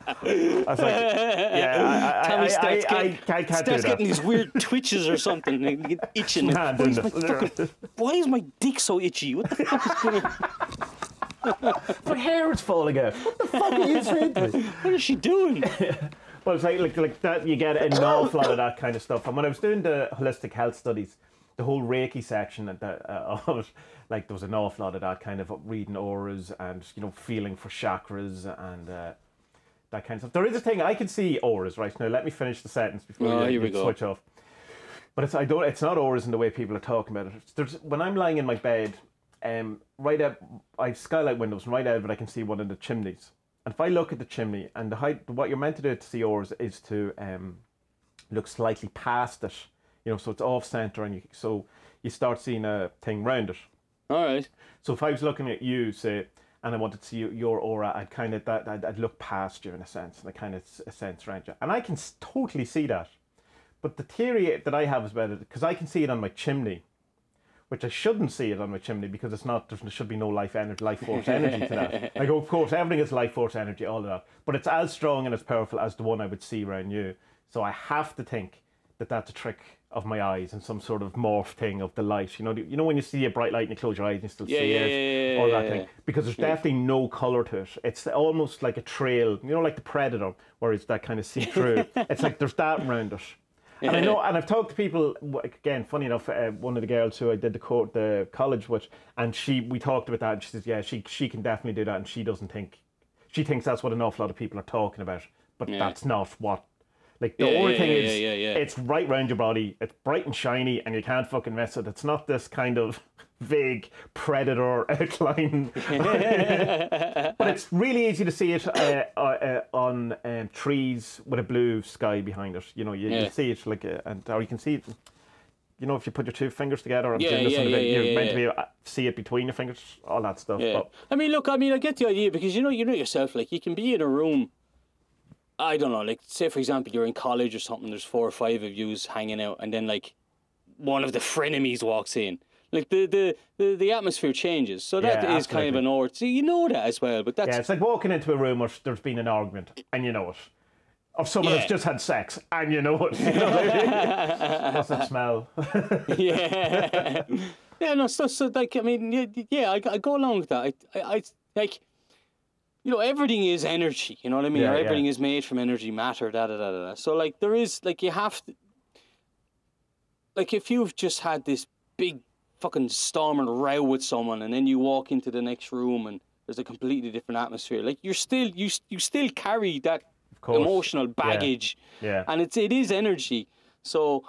<laughs> I was like, "Yeah, I, I, Tommy I, starts I, getting, I I can't starts that." getting these weird twitches or something, and get itching. Nah, why, is my fucking, why is my dick so itchy? What the fuck is going on? My hair is falling out. What the fuck are you saying to me? What is she doing? Well, it's like, like like that. You get an awful lot of that kind of stuff. And when I was doing the holistic health studies, the whole Reiki section and the, uh, <laughs> of it, like there was an awful lot of that kind of reading auras and you know feeling for chakras and uh, that kind of stuff. There is a thing I can see auras right now. Let me finish the sentence before Oh, you, you switch off. But it's I don't. It's not auras in the way people are talking about it. There's when I'm lying in my bed, um, right out. I have skylight windows, and right out of it, I can see one of the chimneys. And if I look at the chimney, and the height, what you're meant to do to see auras is to um, look slightly past it. You know, so it's off center, and you so you start seeing a thing round it. All right. So if I was looking at you, say, and I wanted to see your aura, I'd kind of that I'd, I'd look past you in a sense, and I kind of a sense around you, and I can totally see that. But the theory that I have is about it because I can see it on my chimney, which I shouldn't see it on my chimney because it's not. There should be no life energy, life force energy to that. <laughs> Like of course everything is life force energy, all of that, but it's as strong and as powerful as the one I would see around you. So I have to think that that's a trick of my eyes and some sort of morph thing of the light. You know, you know when you see a bright light and you close your eyes and you still Yeah, see yeah, it, yeah, yeah, all that thing. Because there's definitely no color to it. It's almost like a trail. You know, like the predator, where it's that kind of see through. <laughs> it's like there's that around it. And I know, <laughs> and I've talked to people again. Funny enough, uh, one of the girls who I did the court, the college with, and she we talked about that. And she says, yeah, she she can definitely do that, and she doesn't think she thinks that's what an awful lot of people are talking about, but Yeah. that's not what. Like the Yeah, only yeah, thing yeah, is, yeah, it's right round your body. It's bright and shiny, and you can't fucking miss it. It's not this kind of <laughs> vague predator <laughs> outline. <laughs> but it's really easy to see it uh, uh, uh, on um, trees with a blue sky behind it. You know, you, you see it like, uh, and or you can see it. You know, if you put your two fingers together, I'm Yeah, doing this yeah, bit, you're yeah, meant to be able to see it between your fingers, all that stuff. Yeah. But I mean, look, I mean, I get the idea because you know, you know yourself. Like, you can be in a room. I don't know. Like, say for example, you're in college or something. There's four or five of yous hanging out, and then like one of the <laughs> frenemies walks in. Like the the the, the atmosphere changes. So that is Yeah, kind of an order. So you know that as well. But that's yeah, it's like walking into a room where there's been an argument, and you know it. Of someone Yeah. that's just had sex, and you know it. <laughs> You know what I mean? What's that smell? <laughs> yeah, yeah. No, so, so like I mean, yeah, yeah I, I go along with that. I, I, I like, you know, everything is energy. You know what I mean? Yeah, or yeah. everything is made from energy, matter, da da da da. da. So like, there is like you have to. like if you've just had this big fucking storm and row with someone, and then you walk into the next room and there's a completely different atmosphere. Like you're still you you still carry that emotional baggage, Yeah. and it's it is energy. So.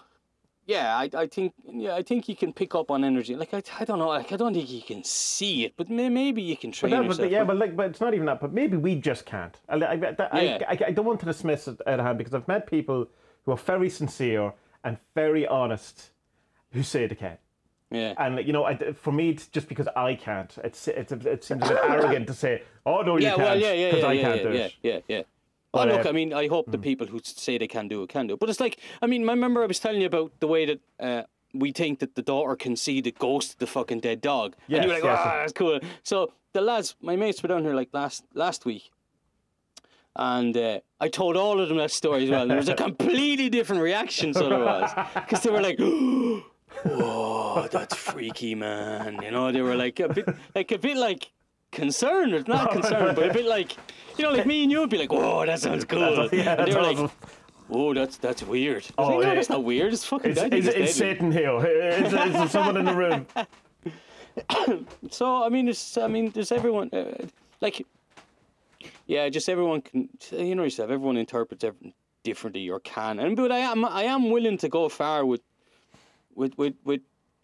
Yeah, I, I think yeah I think you can pick up on energy. Like I, I don't know, like I don't think you can see it, but may, maybe you can train But that- yourself. but, yeah, but like, but it's not even that. But maybe we just can't. I, I, I, Yeah. I, I don't want to dismiss it out of hand because I've met people who are very sincere and very honest who say they can. yeah. And you know, I, for me, it's just because I can't. It's, it's it seems a bit <laughs> arrogant to say, "Oh no, you yeah, can't," well, yeah, yeah, because I yeah, can't yeah, do yeah, it. yeah, yeah. Oh, look, uh, I mean, I hope the people who say they can do it can do it. But it's like, I mean, I remember I was telling you about the way that uh, we think that the daughter can see the ghost of the fucking dead dog. and you're like, yes. ah, that's cool. So the lads, my mates were down here like last last week. And uh, I told all of them that story as well. And there was a <laughs> completely different reaction, so there was. <laughs> Because they were like, <gasps> oh, that's <laughs> freaky, man. You know, they were like a bit, like a bit like concerned, not concerned, but a bit like, you know, like me and you would be like, whoa, that sounds cool. Yeah, and they that's were awesome. like, oh, that's that's weird. I Oh, like, no, yeah. that's not weird. It's fucking Is, dead. is, He's is dead. Satan here? <laughs> Is, is there someone in the room? So I mean, it's I mean, there's everyone uh, like, yeah, just everyone can you know yourself. Everyone interprets everything differently or can, and but I am I am willing to go far with with with with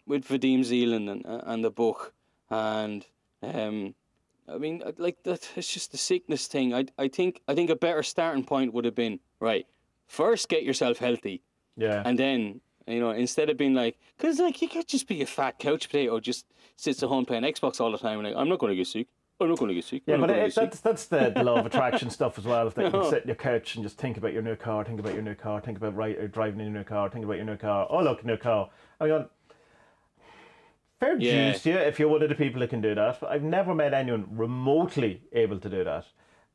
with Vadim Zeland and and the book, and um, I mean uh, like that. <laughs> It's just the sickness thing. I I think I think a better starting point would have been right. First, get yourself healthy. Yeah. And then, you know, instead of being like, because like you could just be a fat couch potato, just sits at home playing Xbox all the time, and like, I'm not going to get sick. I'm not going to get sick. Yeah, I'm but it, sick." that's that's the, the law of attraction stuff as well. That you <laughs> No. can sit on your couch and just think about your new car, think about your new car, think about right, driving in your new car, think about your new car. Oh look, new car. I mean, fair Yeah. dues to you if you're one of the people that can do that. But I've never met anyone remotely able to do that,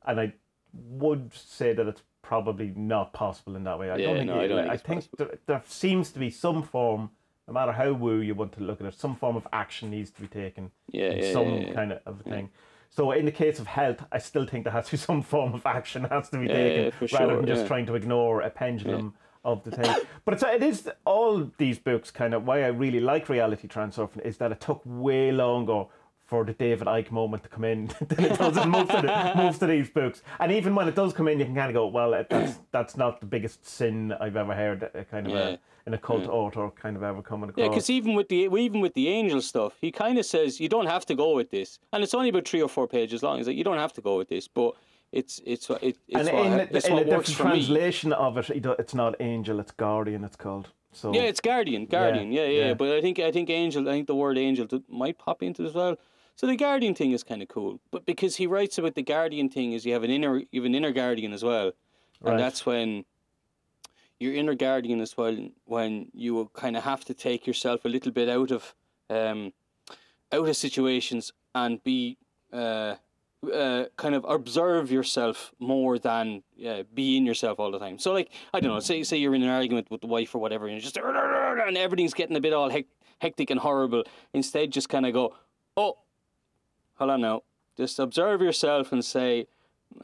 and I would say that it's probably not possible in that way. I Yeah, don't think. no, I don't I think it's think there, there seems to be some form. No matter how woo you want to look at it, some form of action needs to be taken Yeah, yeah, some kind of, of thing. So in the case of health, I still think there has to be <laughs> some form of action has to be taken rather sure, than just trying to ignore a pendulum of the thing. <coughs> but it's, it is all these books kind of why I really like reality transurfing is that it took way longer for the David Icke moment to come in <laughs> than it does in most of, the, <laughs> most of these books. And even when it does come in, you can kind of go, well, it- that's that's not the biggest sin I've ever heard. uh, Kind of Yeah. a, an occult author kind of ever coming across. Yeah, because even with the even with the angel stuff, he kind of says you don't have to go with this, and it's only about three or four pages long. He's like, you don't have to go with this, but it's it's it, it's and what, in, it's in a what works different for me. translation of it, it it's not angel, it's guardian. It's called. So Yeah, it's Guardian, Guardian. Yeah, yeah. yeah. But I think I think Angel. I think the word Angel might pop into as well. So the Guardian thing is kind of cool, but because he writes about the Guardian thing, is you have an inner you have an inner Guardian as well, Right. and that's when your inner Guardian is when when you will kind of have to take yourself a little bit out of um out of situations and be uh. Uh, kind of observe yourself more than uh, be in yourself all the time. So, like, I don't know. Say, say you're in an argument with the wife or whatever, and just and everything's getting a bit all hec- hectic and horrible. Instead, just kind of go, oh, hold on now. Just observe yourself and say,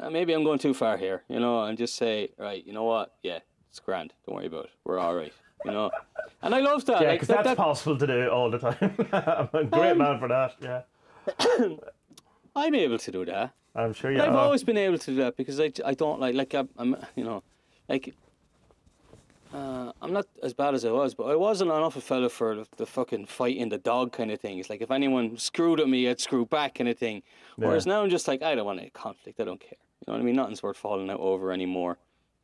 "Uh, maybe I'm going too far here, you know, and just say, right, you know what? Yeah, it's grand. Don't worry about it. We're all right, you know. And I love that. yeah, like, because that, that's that- possible to do all the time. <laughs> I'm a great man for that. Yeah, <coughs> I'm able to do that. I'm sure you I've are. always been able to do that because I, I don't like like I'm, I'm you know like uh, I'm not as bad as I was, but I wasn't enough a fella for the, the fucking fighting the dog kind of thing. It's like if anyone screwed at me, I'd screw back kind of thing. Whereas now I'm just like I don't want any conflict. I don't care. You know what I mean? Nothing's worth falling out over anymore.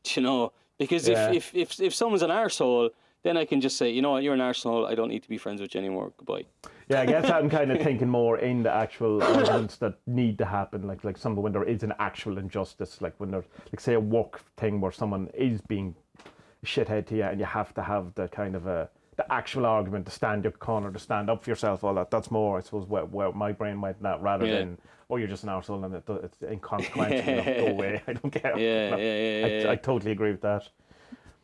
Do <laughs> You know because Yeah. if, if if if someone's an arsehole, then I can just say, you know what, you're an arsehole. I don't need to be friends with you anymore. Goodbye. Yeah, I guess I'm kind of <laughs> thinking more in the actual arguments that need to happen, like like some when there is an actual injustice, like when there's like say a work thing where someone is being shithead to you, and you have to have the kind of a the actual argument to stand your corner, to stand up for yourself, all that. That's more, I suppose, where, where my brain went that rather Yeah. than oh you're just an arsehole and it, it's inconsequential. you know, go away. <laughs> I don't care. Yeah, No, yeah, yeah, I, yeah, yeah. I totally agree with that.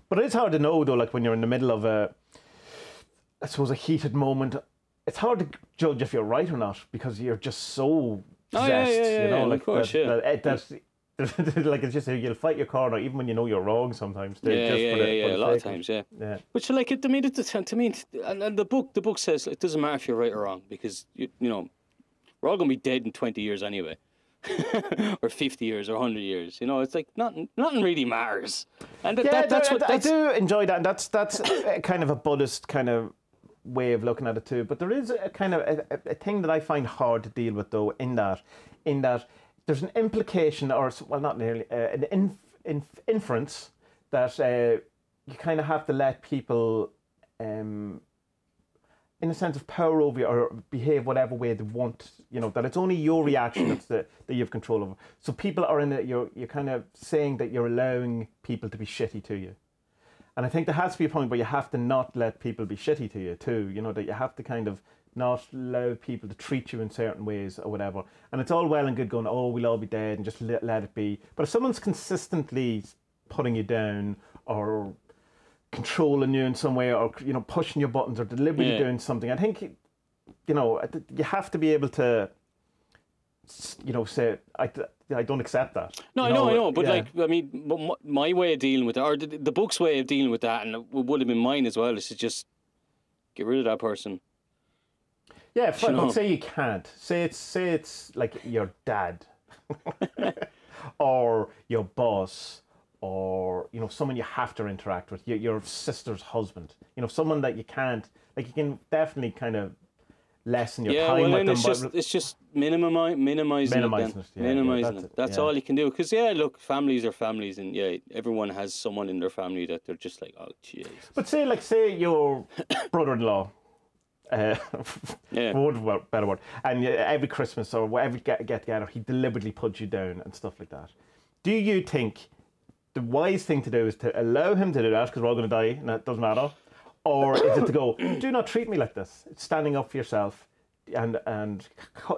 But it is hard to know though, like when you're in the middle of a, I suppose, a heated moment. It's hard to judge if you're right or not because you're just so Oh, zest, yeah, yeah, you know, like course, that, that, it- eh, <laughs> like it's just you'll fight your corner even when you know you're wrong sometimes. Yeah, just yeah, for the- yeah, for yeah. A lot of times, yeah. Yeah. But like, it, to me, it, to me, and, and the book, the book says it doesn't matter if you're right or wrong because you, you know, we're all gonna be dead in twenty years anyway, <laughs> or fifty years, or hundred years. You know, it's like nothing, nothing really matters. And Yeah, that, that's I, what I that's, do enjoy that. And that's that's eh, kind of a Buddhist kind of way of looking at it too. But there is a kind of a, a- thing that I find hard to deal with though. In that, in that, there's an implication, or well, not nearly uh, an inf, inf, inference that uh, you kind of have to let people. Um, in a sense of power over you or behave whatever way they want, you know, that it's only your reaction that's the, that you have control over. So people are in it, you're, you're kind of saying that you're allowing people to be shitty to you. And I think there has to be a point where you have to not let people be shitty to you too, you know, that you have to kind of not allow people to treat you in certain ways or whatever. And it's all well and good going, oh, we'll all be dead and just let, let it be. But if someone's consistently putting you down or controlling you in some way or you know pushing your buttons or deliberately Yeah. doing something i think you know you have to be able to you know say i, I don't accept that No, You I know, I know, but yeah. like, I mean, my way of dealing with it, or the, the book's way of dealing with that, and it would have been mine as well, is to just get rid of that person. yeah know. but say you can't say it's say it's like your dad <laughs> or your boss or you know someone you have to interact with your, your sister's husband you know someone that you can't like you can definitely kind of lessen your Yeah, time well, with them it's just it's just minimizing, Minimising it. Then. it, yeah, yeah, minimizing that's it. That's yeah. all you can do. Because yeah, look, families are families, and yeah, everyone has someone in their family that they're just like, oh, jeez. But say, like, say your <coughs> brother-in-law, uh, Yeah. for want of a better word, and uh, every Christmas or every get get together, he deliberately puts you down and stuff like that. Do you think the wise thing to do is to allow him to do that because we're all going to die and it doesn't matter, or is it to go, do not treat me like this? It's standing up for yourself, and and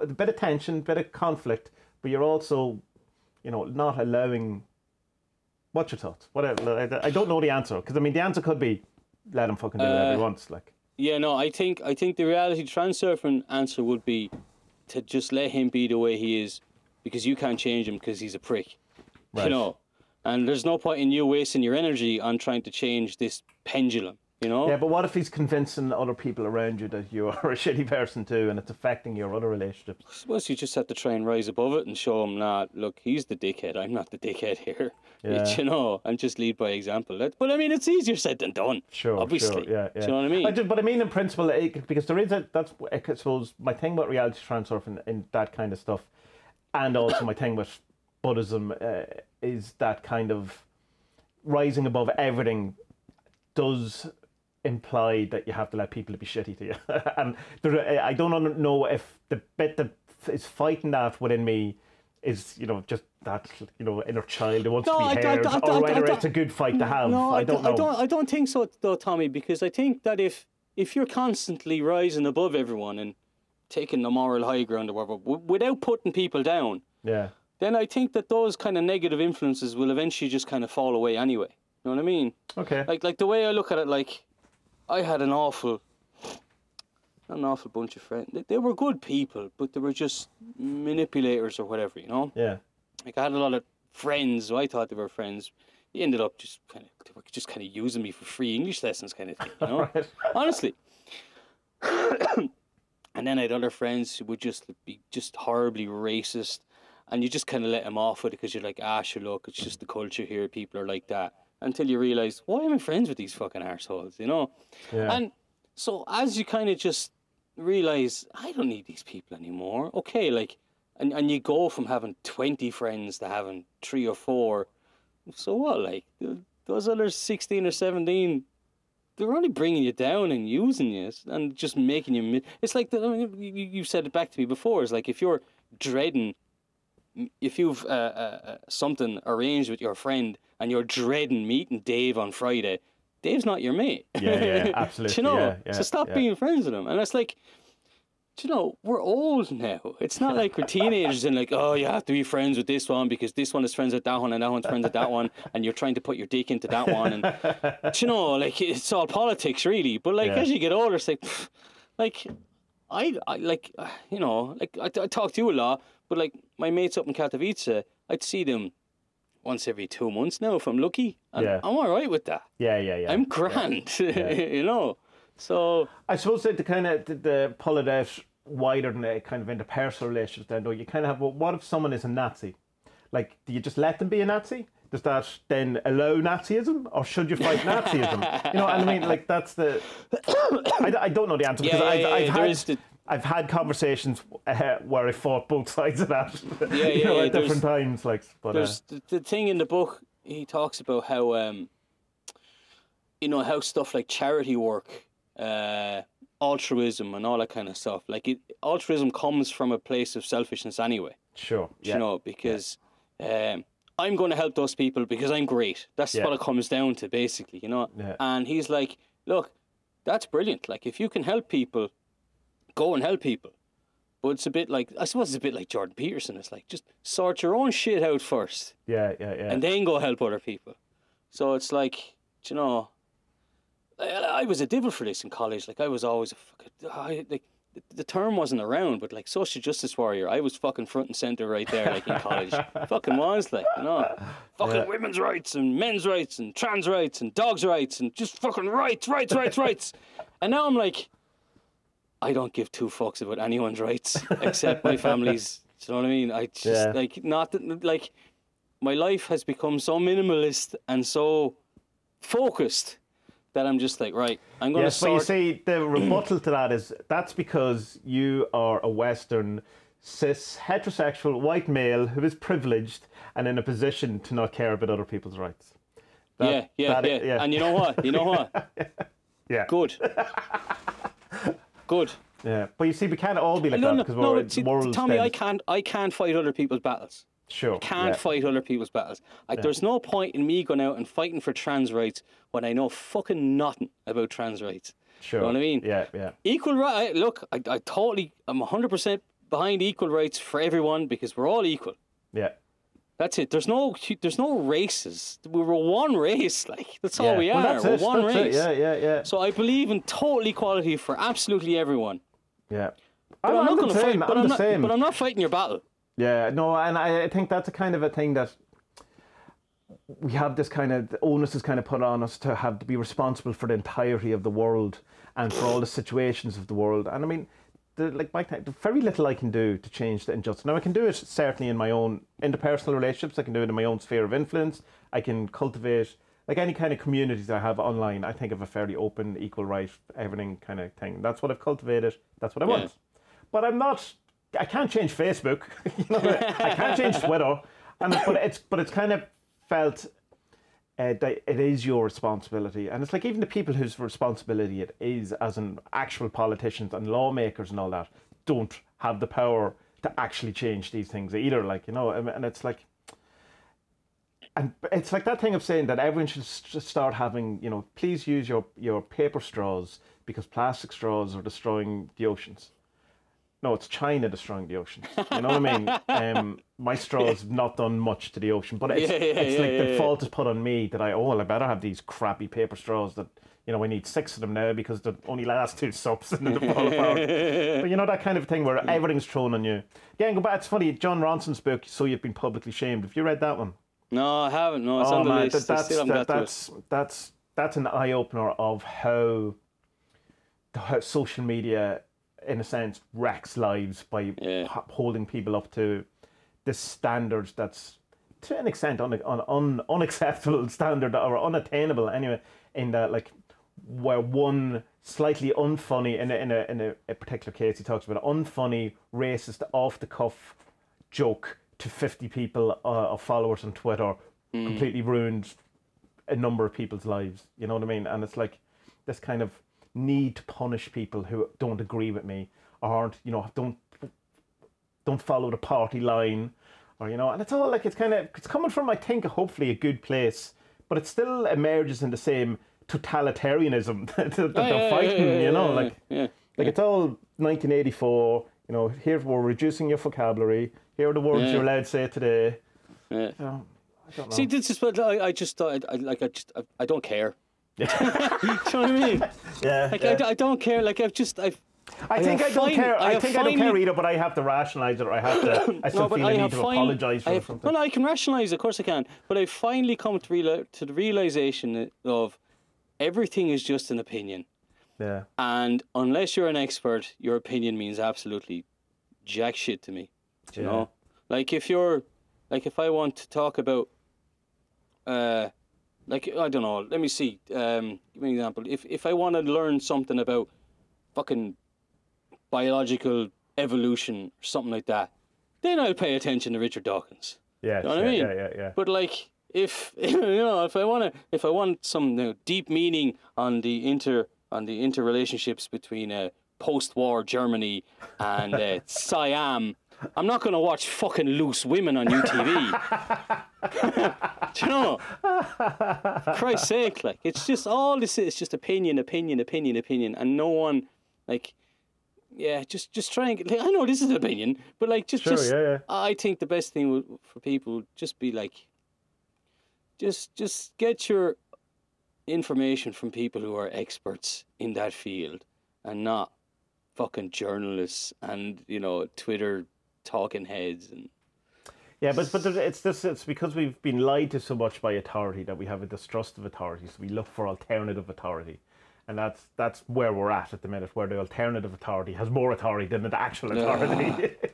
a bit of tension, bit of conflict, but you're also, you know, not allowing. What's your thoughts? Whatever. I I don't know the answer because I mean the answer could be, let him fucking do whatever he Uh, wants. Like, Yeah, no, I think I think the reality transurfing answer would be to just let him be the way he is, because you can't change him because he's a prick. Right. You know, and there's no point in you wasting your energy on trying to change this pendulum. You know. yeah, but what if he's convincing other people around you that you are a <laughs> shitty person too, and it's affecting your other relationships? I suppose you just have to try and rise above it and show him, nah, look, he's the dickhead. I'm not the dickhead <laughs> here. Yeah. You know, and just lead by example. That, but I mean, it's easier said than done. Sure, obviously. sure, yeah, yeah. Do you know what I mean? just, but I mean, in principle, it, because there is a that's I suppose my thing about reality transurfing and that kind of stuff, and also my thing with Buddhism uh, is that kind of rising above everything does imply that you have to let people be shitty to you, <laughs> and there, I don't know if the bit that is fighting that within me is you know just that you know inner child who wants No, to be heard, I don't- or oh, whether don't- it's a good fight to have. No, I don't know. I don't. I don't think so, though, Tommy. Because I think that if if you're constantly rising above everyone and taking the moral high ground or whatever, w- without putting people down, Yeah. then I think that those kind of negative influences will eventually just kind of fall away anyway. You know what I mean? Okay. Like like the way I look at it, like I had an awful, an awful bunch of friends. They, they were good people, but they were just manipulators or whatever. You know? yeah. Like I had a lot of friends who I thought they were friends. They ended up just kind of they were just kind of using me for free English lessons, kind of thing. You <laughs> know? Right. Honestly. <coughs> and then I had other friends who would just be just horribly racist, and you just kind of let them off with it because you're like, ah, sure, look, it's just the culture here. People are like that. Until you realize, why am I friends with these fucking assholes? You know. Yeah. And so as you kind of just realize, I don't need these people anymore. Okay, like, and and you go from having twenty friends to having three or four. So what? Like those other sixteen or seventeen, they're only bringing you down and using you and just making you. mi- It's like the, I mean, you, you you said it back to me before. It's like if you're dreading, if you've uh, uh, uh, something arranged with your friend and you're dreading meeting Dave on Friday, Dave's not your mate. Yeah, yeah, <laughs> absolutely, you know? yeah, yeah, so stop yeah. being friends with him. And it's like, do you know, we're old now. It's not like we're teenagers and like, oh, you have to be friends with this one because this one is friends with that one and that one's friends with that one, and you're trying to put your dick into that one. And do you know, like it's all politics, really. But like as you get older, it's like, like, I, I like, you know, like I, I talk to you a lot, but like my mates up in Katowice, I'd see them once every two months now if I'm lucky. And Yeah. I'm all right with that. Yeah, yeah, yeah. I'm grand, <laughs> you know. So I suppose that the kind of the, the pull it out wider than a kind of interpersonal relationships. Then, though, you kind of have. Well, what if someone is a Nazi? Like, do you just let them be a Nazi? Does that then allow Nazism, or should you fight <laughs> Nazism? you know, and I mean, like that's the. I, I don't know the answer Yeah, because yeah, I've, yeah, I've yeah, had. there is the- I've had conversations uh, where I fought both <laughs> sides of that, Yeah, yeah, <laughs> know, yeah, at different times. Like, but uh, there's the, the thing in the book he talks about how um you know how stuff like charity work uh altruism and all that kind of stuff like it, altruism comes from a place of selfishness anyway sure, yeah, you know because um i'm going to help those people because i'm great that's Yeah. what it comes down to basically you know Yeah. and he's like look that's brilliant like if you can help people go and help people but it's a bit like i suppose it's a bit like jordan peterson it's like just sort your own shit out first yeah, yeah, yeah. and then go help other people. So it's like, you know, I, I was a devil for this in college. Like I was always a fucking, I, like the- term wasn't around, but like social justice warrior, I was fucking front and center right there, like in college. <laughs> fucking was like, you know, fucking Yeah. women's rights and men's rights and trans rights and dogs' rights and just fucking rights, rights, rights, rights. <laughs> And now I'm like, I don't give two fucks about anyone's rights <laughs> except my family's. Do you know what I mean? I just Yeah. like not like my life has become so minimalist and so focused that I'm just like, right, I'm going to Yes, but you sort. see, the <clears throat> rebuttal to that is that's because you are a Western, cis, heterosexual, white male who is privileged and in a position to not care about other people's rights. That- yeah, yeah, that- yeah, And you know what? You know what? <laughs> yeah, Good. <laughs> Good. yeah. But you see, we can't all be like No, that no, because no. we're see, world Tommy, I can't. I can't fight other people's battles. Sure, Can't yeah. fight other people's battles. I, There's no point in me going out and fighting for trans rights when I know fucking nothing about trans rights. Sure. You know what I mean? Yeah, yeah. Equal right. Look, I, I totally. I'm 100 percent behind equal rights for everyone because we're all equal. Yeah. That's it. There's no there's no races. We were one race. <laughs> Like that's all we Well, are. we're it, one that's it, race. Yeah, yeah, yeah. So I believe in total equality for absolutely everyone. yeah. But I'm, not the going to same. fight. But I'm I'm, the not. same. But I'm not fighting your battle. Yeah, no, and I I think that's a kind of a thing that we have this kind of the onus is kind of put on us to have to be responsible for the entirety of the world and for all the situations of the world. And I mean, the, like Mike, very little I can do to change the injustice. Now I can do it certainly in my own interpersonal relationships. I can do it in my own sphere of influence. I can cultivate like any kind of communities I have online. I think of a fairly open, equal right, everything kind of thing. That's what I've cultivated. That's what I Yeah. want. But I'm not. I can't change Facebook. <laughs> you know, I can't change Twitter. And but it's but it's kind of felt uh, that it is your responsibility, and it's like even the people whose responsibility it is, as in actual politicians and lawmakers and all that, don't have the power to actually change these things either. Like you know, and it's like. And it's like that thing of saying that everyone should just start having, you know, please use your, your paper straws because plastic straws are destroying the oceans. No, it's China destroying the oceans. You know what I mean? <laughs> Um, my straw's not done much to the ocean, but it's, Yeah, yeah, it's yeah, like yeah, the yeah. fault is put on me that I, oh, well, I better have these crappy paper straws that, you know, I need six of them now because the only last two sups and then they fall apart. <laughs> But you know, that kind of thing where everything's thrown on you. Again, go back, it's funny, Jon Ronson's book, So You've Been Publicly Shamed. Have you read that one? No, I haven't. No, it's oh on the man, list. that, that's that, got to it. that's that's that's an eye opener of how, how social media, in a sense, wrecks lives by Yeah. holding people up to this standard that's to an extent un, un, un, unacceptable <laughs> standard or unattainable anyway. In that, like, where one slightly unfunny in a, in a in a, a particular case, he talks about an unfunny, racist, off the cuff joke to 50 people uh, of followers on Twitter completely ruined a number of people's lives. You know what I mean? And it's like this kind of need to punish people who don't agree with me or aren't, you know, don't don't follow the party line or you know, and it's all like it's kind of it's coming from I think hopefully a good place, but it still emerges in the same totalitarianism <laughs> that, that Oh, they're yeah, yeah, fighting, yeah, yeah, you know, yeah, like yeah. like it's all 1984. You know, here we're reducing your vocabulary. Here are the words Yeah. you're allowed to say today. Yeah. You know, I don't know. See, this is what I, I just thought. I, like I just I, I don't care. Do you know what I mean? <laughs> yeah, Like yeah. I, I don't care. Like I've just I've I think I don't fin- care. I I, think I don't care either, but I have to rationalise it, or I have to. <coughs> I still no, but feel I I need to fin- apologise for I have, something. Well, I can rationalise, of course I can, but I've finally come to, reali- to the realization of everything is just an opinion. yeah. And unless you're an expert, your opinion means absolutely jack shit to me. Do you Yeah. know? Like if you're like if I want to talk about uh like I don't know, let me see. Um give me an example. If if I want to learn something about fucking biological evolution or something like that, then I'll pay attention to Richard Dawkins. Yeah, know what I yeah, mean? yeah, yeah, yeah. But like, if <laughs> you know, if I want to, if I want some you know, deep meaning on the inter on the interrelationships between uh, post-war Germany and uh, <laughs> Siam, I'm not going to watch fucking loose women on UTV. <laughs> <laughs> Do you know? For Christ's sake, like it's just all this is just opinion, opinion, opinion, opinion, and no one like. Yeah, just just try and get. Like, I know this is an opinion, but like, just Sure, just. yeah, yeah. I think the best thing would, for people would just be like, just just get your information from people who are experts in that field, and not fucking journalists and you know Twitter talking heads and Yeah, but but it's this. It's because we've been lied to so much by authority that we have a distrust of authority. So we look for alternative authority, and that's that's where we're at at the minute, where the alternative authority has more authority than the actual authority. <laughs>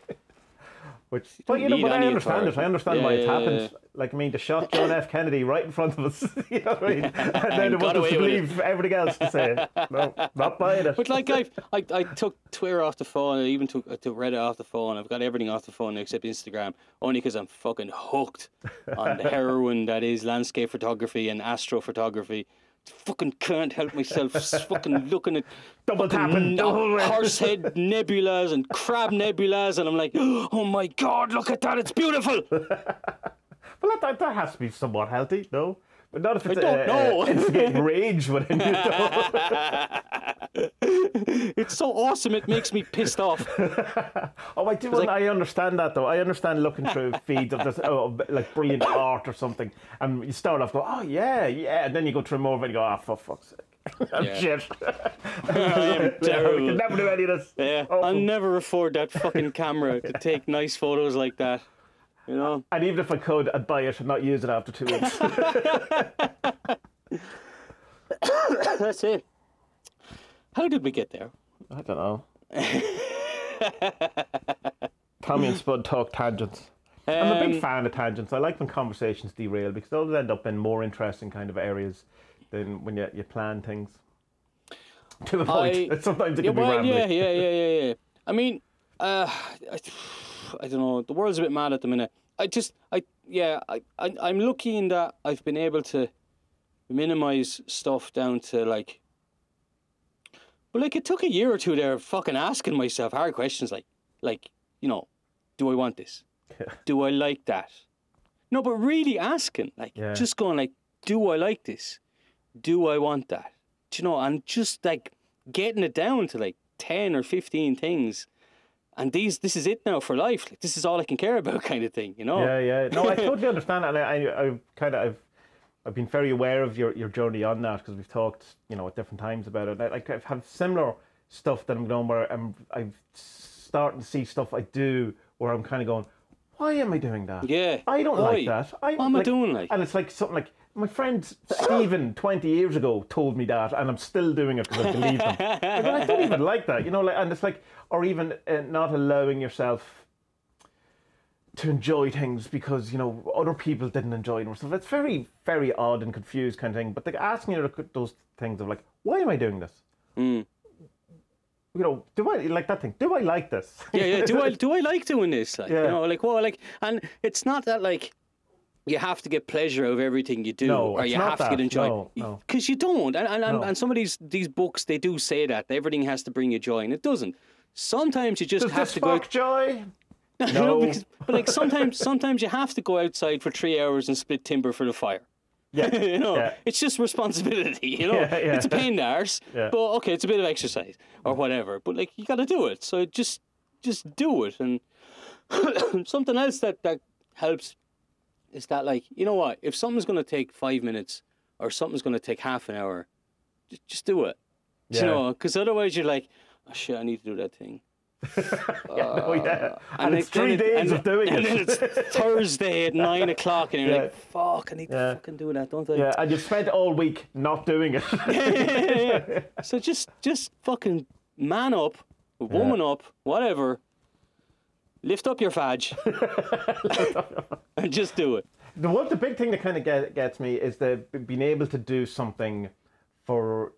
Which, but you know, need but I understand it. I understand Yeah, why it's yeah, happened. yeah. Like I mean, they shot John F. Kennedy right in front of us. <laughs> you know what I mean? <laughs> And then they got want to with believe everything else to say. No, not buying it. But like I've, I, I took Twitter off the phone. I even took I took Reddit off the phone. I've got everything off the phone except Instagram, only because I'm fucking hooked on the <laughs> heroin that is landscape photography and astrophotography. Fucking can't help myself. <laughs> fucking looking at Double tapping, double- horsehead <laughs> nebulas and crab nebulas, and I'm like, <gasps> oh my god, look at that! It's beautiful. <laughs> Well, that, that, that has to be somewhat healthy, no? But not if it's don't uh, know. <laughs> Instigating <laughs> rage within you. <laughs> It's so awesome. It makes me pissed off. Oh, I do. I understand that though. I understand looking through feeds of this, oh, like brilliant art or something, and you start off go, oh yeah, yeah, and then you go through more of it and you go, ah, for fuck's sake, I'm Yeah. shit. I am terrible. can never do any of this. Yeah, Awful. I'll never afford that fucking camera to take nice photos like that. You know? And even if I could, I'd buy it and not use it after two weeks. <laughs> <coughs> That's it. How did we get there? I don't know. Tommy and Spud talk tangents. I'm a big Um, fan of tangents. I like when conversations derail because those end up in more interesting kind of areas than when you, you plan things. To the point. I- Sometimes it Yeah, can be well, rambling. yeah, yeah, yeah, yeah, yeah. I mean, uh, I, <sighs> I don't know. The world's a bit mad at the minute. I just, I, yeah, I, I, I'm lucky in that I've been able to minimize stuff down to like. But like, it took a year or two there, of fucking asking myself hard questions, like, like, you know, do I want this? Do I like that? No, but really asking, like, Yeah. just going like, do I like this? Do I want that? Do you know? And just like getting it down to like ten or fifteen things, and these, this is it now for life. Like this is all I can care about, <laughs> kind of thing. You know? Yeah, yeah. No, I <laughs> totally understand, and I, I, I've kind of, I've, I've been very aware of your, your journey on that because we've talked, you know, at different times about it. I, like I've had similar stuff that I'm going where I'm, I'm starting to see stuff I do where I'm kind of going, why am I doing that? Yeah. I don't Why? like that. I, What am I doing, like? And it's like something like my friend Stephen 20 years ago told me that, and I'm still doing it because I believe him. Like, I don't even like that, you know. Like, and it's like, or even uh, not allowing yourself to enjoy things because you know other people didn't enjoy them. So it's very, very odd and confused kind of thing. But like asking you those things of like, why am I doing this? Mm. You know, do I like that thing? Do I like this? yeah, yeah. Do I <laughs> do I like doing this? Like, Yeah. you know, like well, like, and it's not that like you have to get pleasure out of everything you do, No, or it's you not have to that. get enjoy. No, no. Because you don't, and and, and No. and some of these these books they do say that everything has to bring you joy, and it doesn't. Sometimes you just Does have this to go. spark joy? You <laughs> No. know, because, but like sometimes, sometimes you have to go outside for three hours and split timber for the fire. Yeah, <laughs> you know, yeah. it's just responsibility. You know, <laughs> Yeah, yeah. it's a pain in the arse, Yeah. but okay, it's a bit of exercise or whatever. But like, you got to do it. So just, just do it. And <coughs> something else that that helps is that like, you know what? If something's going to take five minutes or something's going to take half an hour, just, just do it. Yeah. You know, because otherwise you're like, oh, shit, I need to do that thing. <laughs> oh yeah, uh, and, then- it's three it- days and of doing and it. then it's <laughs> Thursday at nine o'clock, and you're Yeah. like, "Fuck, I need Yeah. to fucking do that, don't I?" yeah, and you've spent all week not doing it. <laughs> So just, just fucking man up, woman up, whatever. Lift up your fudge, <laughs> and just do it. the one, the big thing that kind of get, gets me is the being able to do something for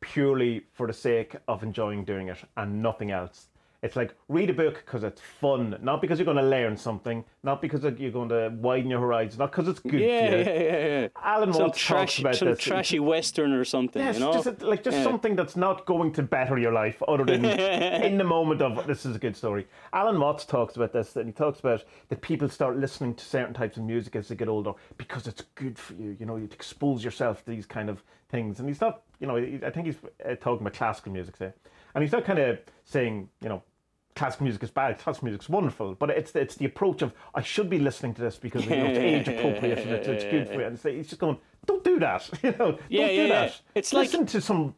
purely for the sake of enjoying doing it and nothing else. It's like read a book because it's fun, not because you're going to learn something, not because you're going to widen your horizons, not because it's good Yeah, for you. yeah, yeah, yeah. Alan Some Watts talks about some this. trashy western or something, Yes, you know. just a- like just Yeah. something that's not going to better your life, other than <laughs> in the moment of this is a good story. Alan Watts talks about this, and he talks about that people start listening to certain types of music as they get older because it's good for you. You know, you expose yourself to these kind of things, and he's not, you know, I think he's uh, talking about classical music, say, and he's not kind of saying, you know. Classical music is bad. Classical music is wonderful, but it's it's the approach of I should be listening to this because you know, it's <laughs> age appropriate and it's, it's good for you. And it's, he's just going, don't do that. <laughs> You know, Yeah, don't yeah, do yeah. that. It's like- listen to some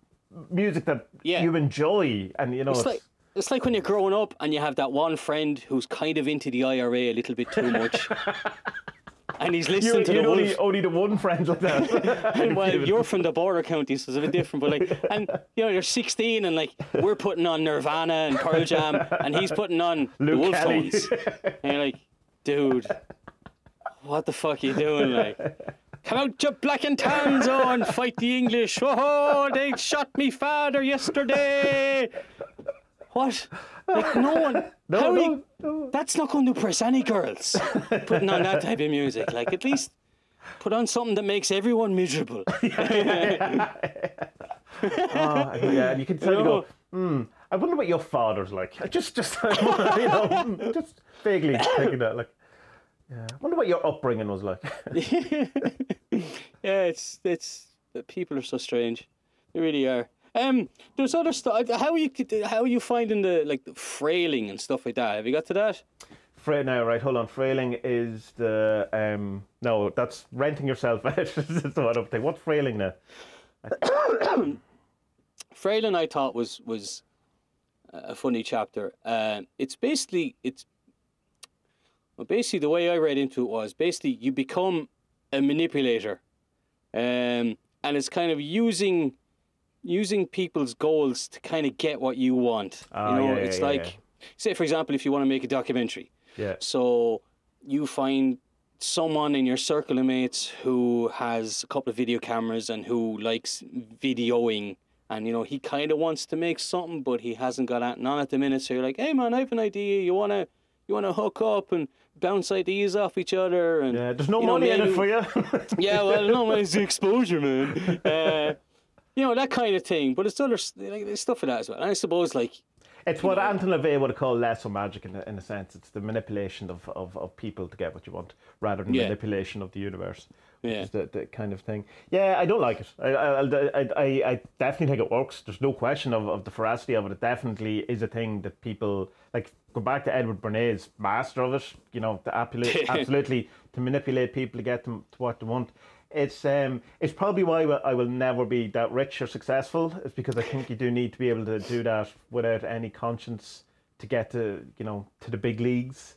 music that Yeah. you enjoy, and you know, It's it's, like it's like when you're growing up and you have that one friend who's kind of into the IRA a little bit too much, <laughs> and he's listening to the only Wolfe. only the one friend like that. <laughs> And well, you're from the border county, so it's a bit different. But like, <laughs> and you know, you're 16, and like we're putting on Nirvana and Pearl Jam, and he's putting on the Luke Wolfe Kelly. Tones, and you're like, dude, what the fuck are you doing? Like, come out, your black and tans, and fight the English. <laughs> Oh, they shot me father yesterday. What? Like, no one. <laughs> No, how no, you, no. That's not going to impress any girls. Putting on that <laughs> type of music, like at least put on something that makes everyone miserable. <laughs> Oh, yeah, and you can tell you go. Hmm, I wonder what your father's like. Just, just you know, just vaguely thinking that. Like, yeah, I wonder what your upbringing was like. yeah, it's it's people are so strange. They really are. Um, there's other stuff. How are you how are you finding the like the frailing and stuff like that? Have you got to that? Fra- now, right, hold on. Frailing is the um. No, that's renting yourself <laughs> out. That's the one up there. What's frailing now? <coughs> Frailing, I thought was was a funny chapter. Uh, it's basically it's well, basically the way I read into it was basically you become a manipulator, um, and it's kind of using using people's goals to kind of get what you want. Ah, you know, yeah, it's yeah, like yeah. say for example, if you want to make a documentary, Yeah. so you find someone in your circle of mates who has a couple of video cameras and who likes videoing and you know he kind of wants to make something but he hasn't got that none at the minute so you're like hey man I have an idea you want to you want to hook up and bounce ideas off each other and Yeah, there's no you know, money in it for you. <laughs> yeah, well, no, man, it's the exposure, man. <laughs> Uh, you know that kind of thing, but it's other like, there's stuff for that as well. And I suppose, like, It's what Anton LaVey would call lesser magic in a, in a sense. It's the manipulation of, of, of people to get what you want rather than Yeah. manipulation of the universe. Which Yeah. is the, the kind of thing. Yeah, I don't like it. I, I, I, I, I definitely think it works. There's no question of, of the veracity of it. It definitely is a thing that people, like, go back to Edward Bernays, master of it, you know, to absolutely, <laughs> absolutely to manipulate people to get them to what they want. It's um, it's probably why I will never be that rich or successful. It's because I think you do need to be able to do that without any conscience to get to you know to the big leagues.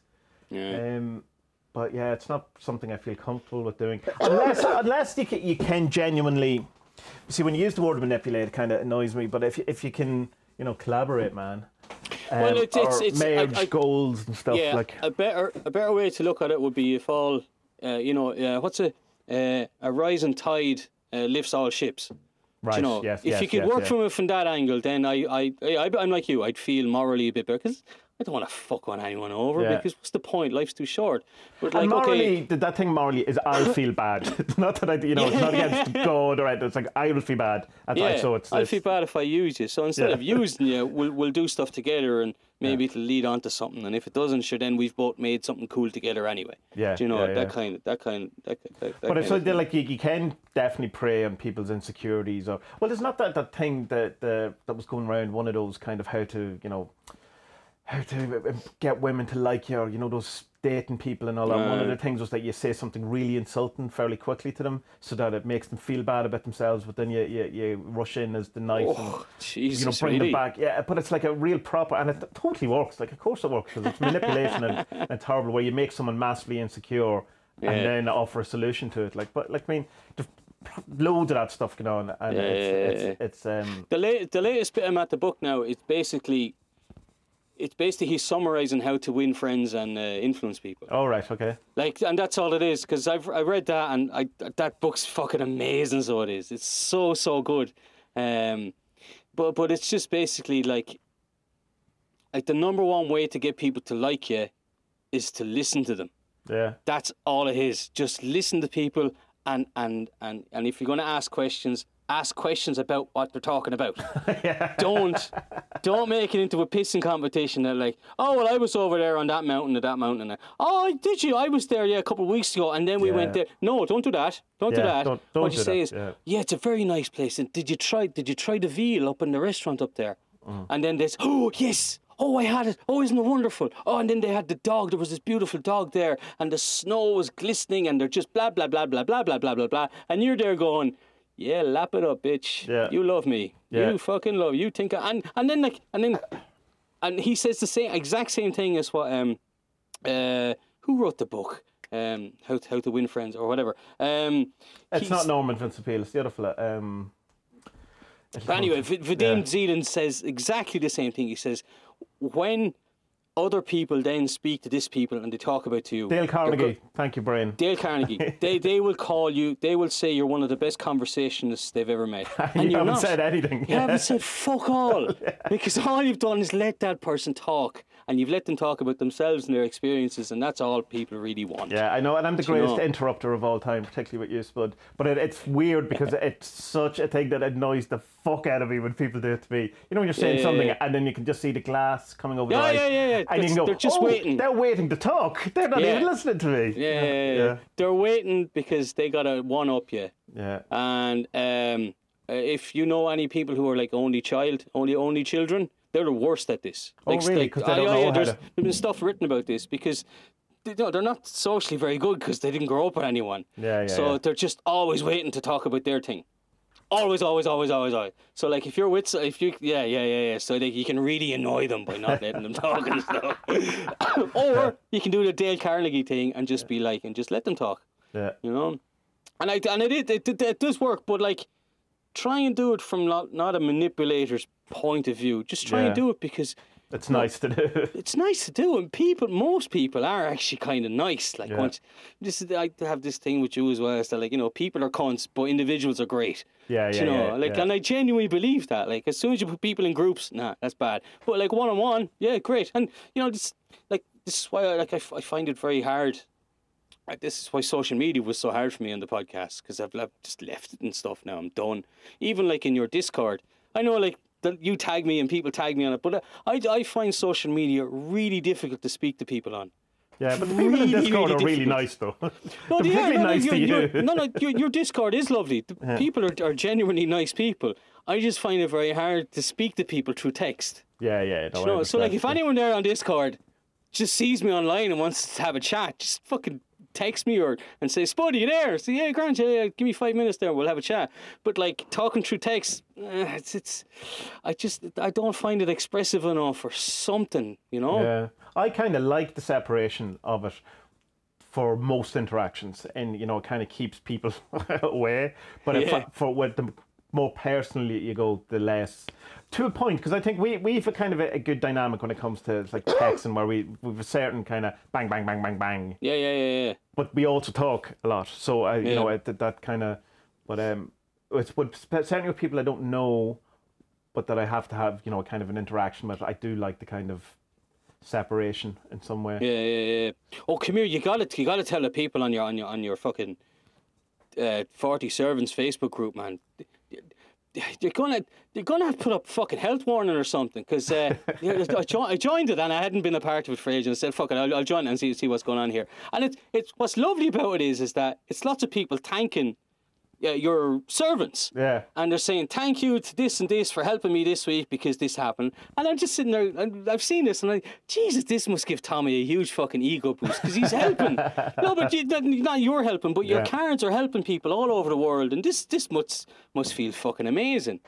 yeah, Um, but yeah, it's not something I feel comfortable with doing unless unless you can, you can genuinely see when you use the word manipulate, it kind of annoys me. But if you, if you can you know collaborate, man. Um, Well, it's- it's- or it's- I- merge I- goals and stuff yeah. like a better a better way to look at it would be if all, uh, you know, uh, what's a uh, a rising tide uh, lifts all ships. right. you know, yes, if yes, you could yes, work from it from that angle, then I, I, I, I'm like you. I'd feel morally a bit better because I don't want to fuck on anyone over Yeah. because what's the point? Life's too short. But like, and morally, okay, that thing morally is I'll feel bad. It's <laughs> not that I, you know, it's not against God or anything. It's like I will feel bad. That's yeah, like, so it's, I'll it's feel bad if I use you. So instead Yeah. of <laughs> using you, we'll we'll do stuff together and maybe it'll lead on to something. And if it doesn't, sure, then we've both made something cool together anyway. Yeah, Do you know yeah, that yeah. kind of that kind that, that, that But kind it's like, like you, you can definitely prey on people's insecurities. Or well, it's not that that thing that the, that was going around. One of those kind of how to you know how to uh, get women to like you, or you know those dating people and all that. One of the things was that you say something really insulting fairly quickly to them, so that it makes them feel bad about themselves. But then you you, you rush in as the nice and Oh, Jesus, you know bring really? them back. Yeah, but it's like a real proper, and it totally works. Like of course it works because it's manipulation and, <laughs> and it's horrible where you make someone massively insecure Yeah. and then offer a solution to it. Like, but like I mean, there's loads of that stuff going on, and Yeah, it's, yeah, it's, it's um The late, the latest bit I'm at the book now. It's basically, it's basically he's summarizing how to win friends and uh, influence people. all right, okay. Like, and that's all it is. Because I've I read that and I that book's fucking amazing. So it is. It's so so good. Um, but but it's just basically like, like the number one way to get people to like you, is to listen to them. Yeah, That's all it is. Just listen to people and and and and if you're going to ask questions, ask questions about what they're talking about. <laughs> Don't don't make it into a pissing competition. They're like, oh well, I was over there on that mountain or that mountain. Oh, did you? I was there yeah a couple of weeks ago, and then we went there. No, don't do that. Don't do that. don't- don't what you say that, is, yeah. yeah, it's a very nice place. And did you try? Did you try the veal up in the restaurant up there? Mm. And then there's, oh yes. Oh, I had it. Oh, isn't it wonderful? Oh, and then they had the dog. There was this beautiful dog there, and the snow was glistening, and they're just blah blah blah blah blah blah blah blah blah. And you're there going, yeah, lap it up, bitch. Yeah. You love me. Yeah. You fucking love. You think, I, and and then like, and then, and he says the same exact same thing as what um, uh, who wrote the book? Um, how to, how to win friends or whatever. Um, it's not Norman Vincent Peale. It's the other fella. Um, But anyway, V- Vadim Zeland says exactly the same thing. He says, when other people then speak to this people and they talk about to you, Dale Carnegie. Thank you, Brian. Dale Carnegie, <laughs> they they will call you. They will say you're one of the best conversationalists they've ever met, <laughs> and you you're haven't not. said anything. You haven't said fuck all <laughs> because all you've done is let that person talk, and you've let them talk about themselves and their experiences, and that's all people really want. Yeah, I know, and I'm the you greatest know? interrupter of all time, particularly with you, Spud. But it, it's weird because <laughs> it's such a thing that annoys the fuck out of me when people do it to me. You know, when you're saying Yeah, something yeah. and then you can just see the glass coming over Yeah, the eyes. yeah, yeah, yeah. And you can go, they're just "Oh, waiting." They're waiting to talk. They're not even listening to me. Yeah, yeah. They're waiting because they got to one up you. yeah. And um, uh, if you know any people who are like only child, only only children, they're the worst at this. Oh, Like, really? like, 'Cause they don't yeah, know yeah, how there's, to- there's been stuff written about this because they, no, they're not socially very good because they didn't grow up with anyone. Yeah, yeah, So yeah. they're just always waiting to talk about their thing. Always, always, always, always, always. So like, if you're with, if you, yeah, yeah, yeah, yeah. So like, you can really annoy them by not letting them <laughs> talk and stuff. <coughs> or you can do the Dale Carnegie thing and just be like, and just let them talk yeah. you know. And I and it it, it, it does work, but like try and do it from not not a manipulator's point of view. Just try Yeah. and do it because It's nice to do. <laughs> it's nice to do, and people, most people are actually kind of nice. Like Yeah. once this, is, I have this thing with you as well. Is that like you know, people are cunts, but individuals are great. Yeah, yeah, you know, yeah, like, yeah. and I genuinely believe that. Like, as soon as you put people in groups, nah, that's bad. But like one on one, yeah, great. And you know, this, like, this is why I like I, I find it very hard. Like, this is why social media was so hard for me on the podcast because I've, I've just left it and stuff now. I'm done. Even like in your Discord, I know like that you tag me and people tag me on it, but uh, I, I find social media really difficult to speak to people on. Yeah, but the people in Discord really are really difficult. nice, though. No, <laughs> they No, no, nice to your- you. your- no, no, your, your Discord is lovely. The People are, are genuinely nice people. I just find it very hard to speak to people through text. Yeah, yeah. No, You know, so like if anyone there on Discord just sees me online and wants to have a chat, just fucking text me or and say, Spud, are you there? Say, yeah, Grant, yeah, yeah, give me five minutes there, we'll have a chat. But like talking through text, eh, it's it's I just I don't find it expressive enough or something, you know? Yeah, I kind of like the separation of it for most interactions, and you know, it kind of keeps people <laughs> away. But if Yeah. for with the more personally you go, the less. To a point, because I think we we've a kind of a, a good dynamic when it comes to like text and where we we've a certain kind of bang bang bang bang bang, Yeah, yeah, yeah, yeah. but we also talk a lot. So I, you Yeah. know, I, that, that kind of, but um, it's but certainly with people I don't know, but that I have to have, you know, kind of an interaction with. I do like the kind of separation in some way. Yeah, yeah, yeah. Oh, come here! You got to you got to tell the people on your on your on your fucking uh, forty servants Facebook group, man. <laughs> You're gonna you're gonna have to put up fucking health warning or something because uh, <laughs> I, jo- I joined it and I hadn't been a part of it for ages. And I said, "Fuck it, I'll, I'll join it and see see what's going on here." And it's it's what's lovely about it is is that it's lots of people thanking Uh, your servants. Yeah. And they're saying thank you to this and this for helping me this week because this happened. And I'm just sitting there, and I've seen this, and I'm like, Jesus, this must give Tommy a huge fucking ego boost because he's helping. <laughs> no, but you, not you're helping, but your Yeah. cards are helping people all over the world, and this this must must feel fucking amazing.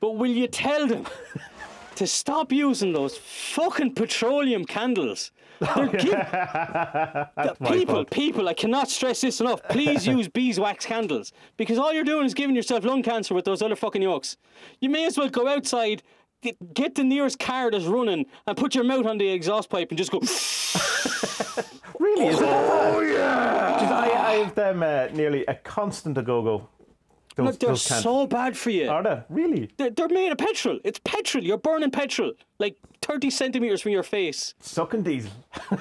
But will you tell them <laughs> to stop using those fucking petroleum candles? They're giv- <laughs> people, fault. people, I cannot stress this enough. Please <laughs> use beeswax candles because all you're doing is giving yourself lung cancer with those other fucking yolks. You may as well go outside, get, get the nearest car that's running, and put your mouth on the exhaust pipe and just go. <laughs> Really? Is oh yeah. I, I have them uh, nearly a constant a go go. Those, Look, they're so bad for you. Are they? Really? They're, they're made of petrol. It's petrol. You're burning petrol like 30 centimeters from your face. Sucking diesel. <laughs>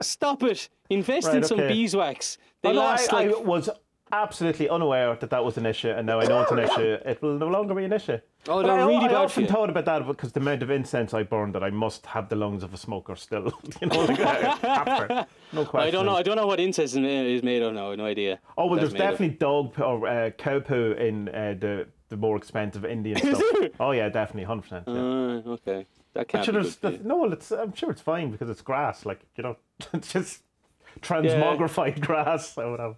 Stop it. Invest Right, in some okay. beeswax. They Oh, last I, like. I was absolutely unaware that that was an issue, and now I know it's an issue. <coughs> It will no longer be an issue. Oh, But they're I, really I bad often you. thought about that because the amount of incense I burn that I must have the lungs of a smoker still. <laughs> you know, like, I no question. <laughs> I don't know. I don't know what incense is made of No, No idea. Oh well, there's made of. definitely dog poo or uh, cow poo in uh, the the more expensive Indian <laughs> stuff. Oh yeah, definitely, hundred percent. Yeah. Uh, okay. That can't Sure, be good for no, it's, I'm sure it's fine because it's grass. Like you know, it's just transmogrified grass or whatever.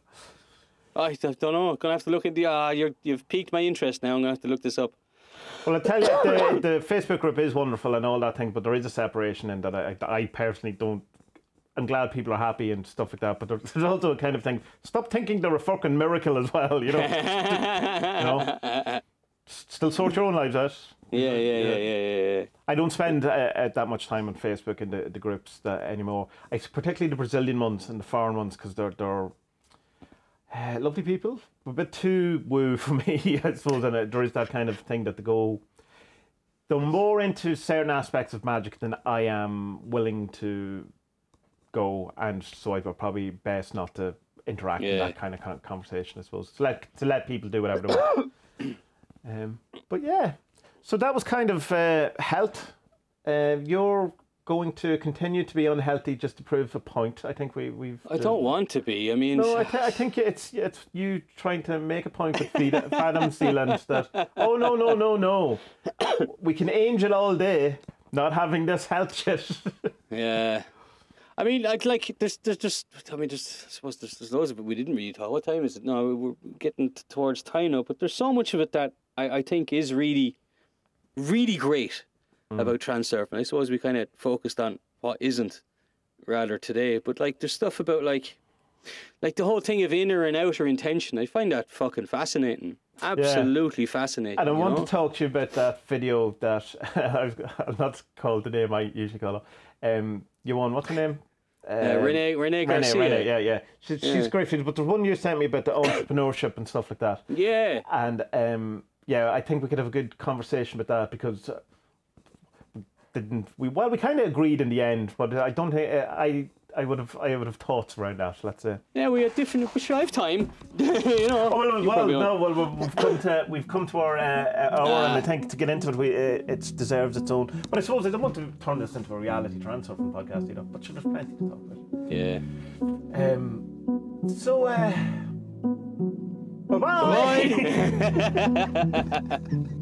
I don't know. I'm Gonna have to look at the. Uh, you're, you've piqued my interest now. I'm gonna have to look this up. Well, I tell you, the, the Facebook group is wonderful and all that thing, but there is a separation in that I, I personally don't. I'm glad people are happy and stuff like that, but there's there's also a kind of thing. Stop thinking they're a fucking miracle as well, you know. <laughs> you know, still sort your own lives out. Yeah, yeah, yeah, yeah, yeah. I don't spend uh, uh, that much time on Facebook in the, the groups that anymore. I, particularly the Brazilian ones and the foreign ones because they're they're uh, lovely people. A bit too woo for <laughs> me, I suppose. And there is that kind of thing that they go. They're more into certain aspects of magic than I am willing to go, and so I would probably best not to interact in that kind of conversation. I suppose to let to let people do whatever they want. <coughs> um, but yeah, so that was kind of uh, health. Uh, you're going to continue to be unhealthy just to prove a point. I think we we've. I don't um, want to be. I mean, No, I, <laughs> th- I think it's it's you trying to make a point with Vadim Zeland that oh no no no no, we can angel all day not having this health shit. <laughs> yeah. I mean, like, like there's, there's just. I mean, just I suppose there's, there's loads of it we didn't really talk. What time is it? No, we're getting t- towards time now. But there's so much of it that I, I think is really, really great about transurfing. I suppose we kind of focused on what isn't, rather today. But like, there's stuff about like, like the whole thing of inner and outer intention. I find that fucking fascinating. Absolutely fascinating. And I want know? to talk to you about that video that <laughs> I've, I'll not call the name I usually call her. Um, you won what's her name? Uh, Renee, Renee Garcia. Renee, Renee, yeah, yeah. She's, she's Yeah. great. But the one you sent me about the entrepreneurship and stuff like that. Yeah. And um, yeah, I think we could have a good conversation about that because uh, didn't we? Well, we kind of agreed in the end, but I don't think uh, I. I would have. I would have thoughts around that. Let's say. Yeah, we had different. We should have time. <laughs> you know. Oh, well, You well, no, well, we've- we've come to we've come to our uh, hour, and I think to get into it, we uh, it deserves its own. But I suppose I don't want to turn this into a reality transurfing podcast either. But sure, there's plenty to talk about. Yeah. Um, so, uh, bye. Bye. <laughs>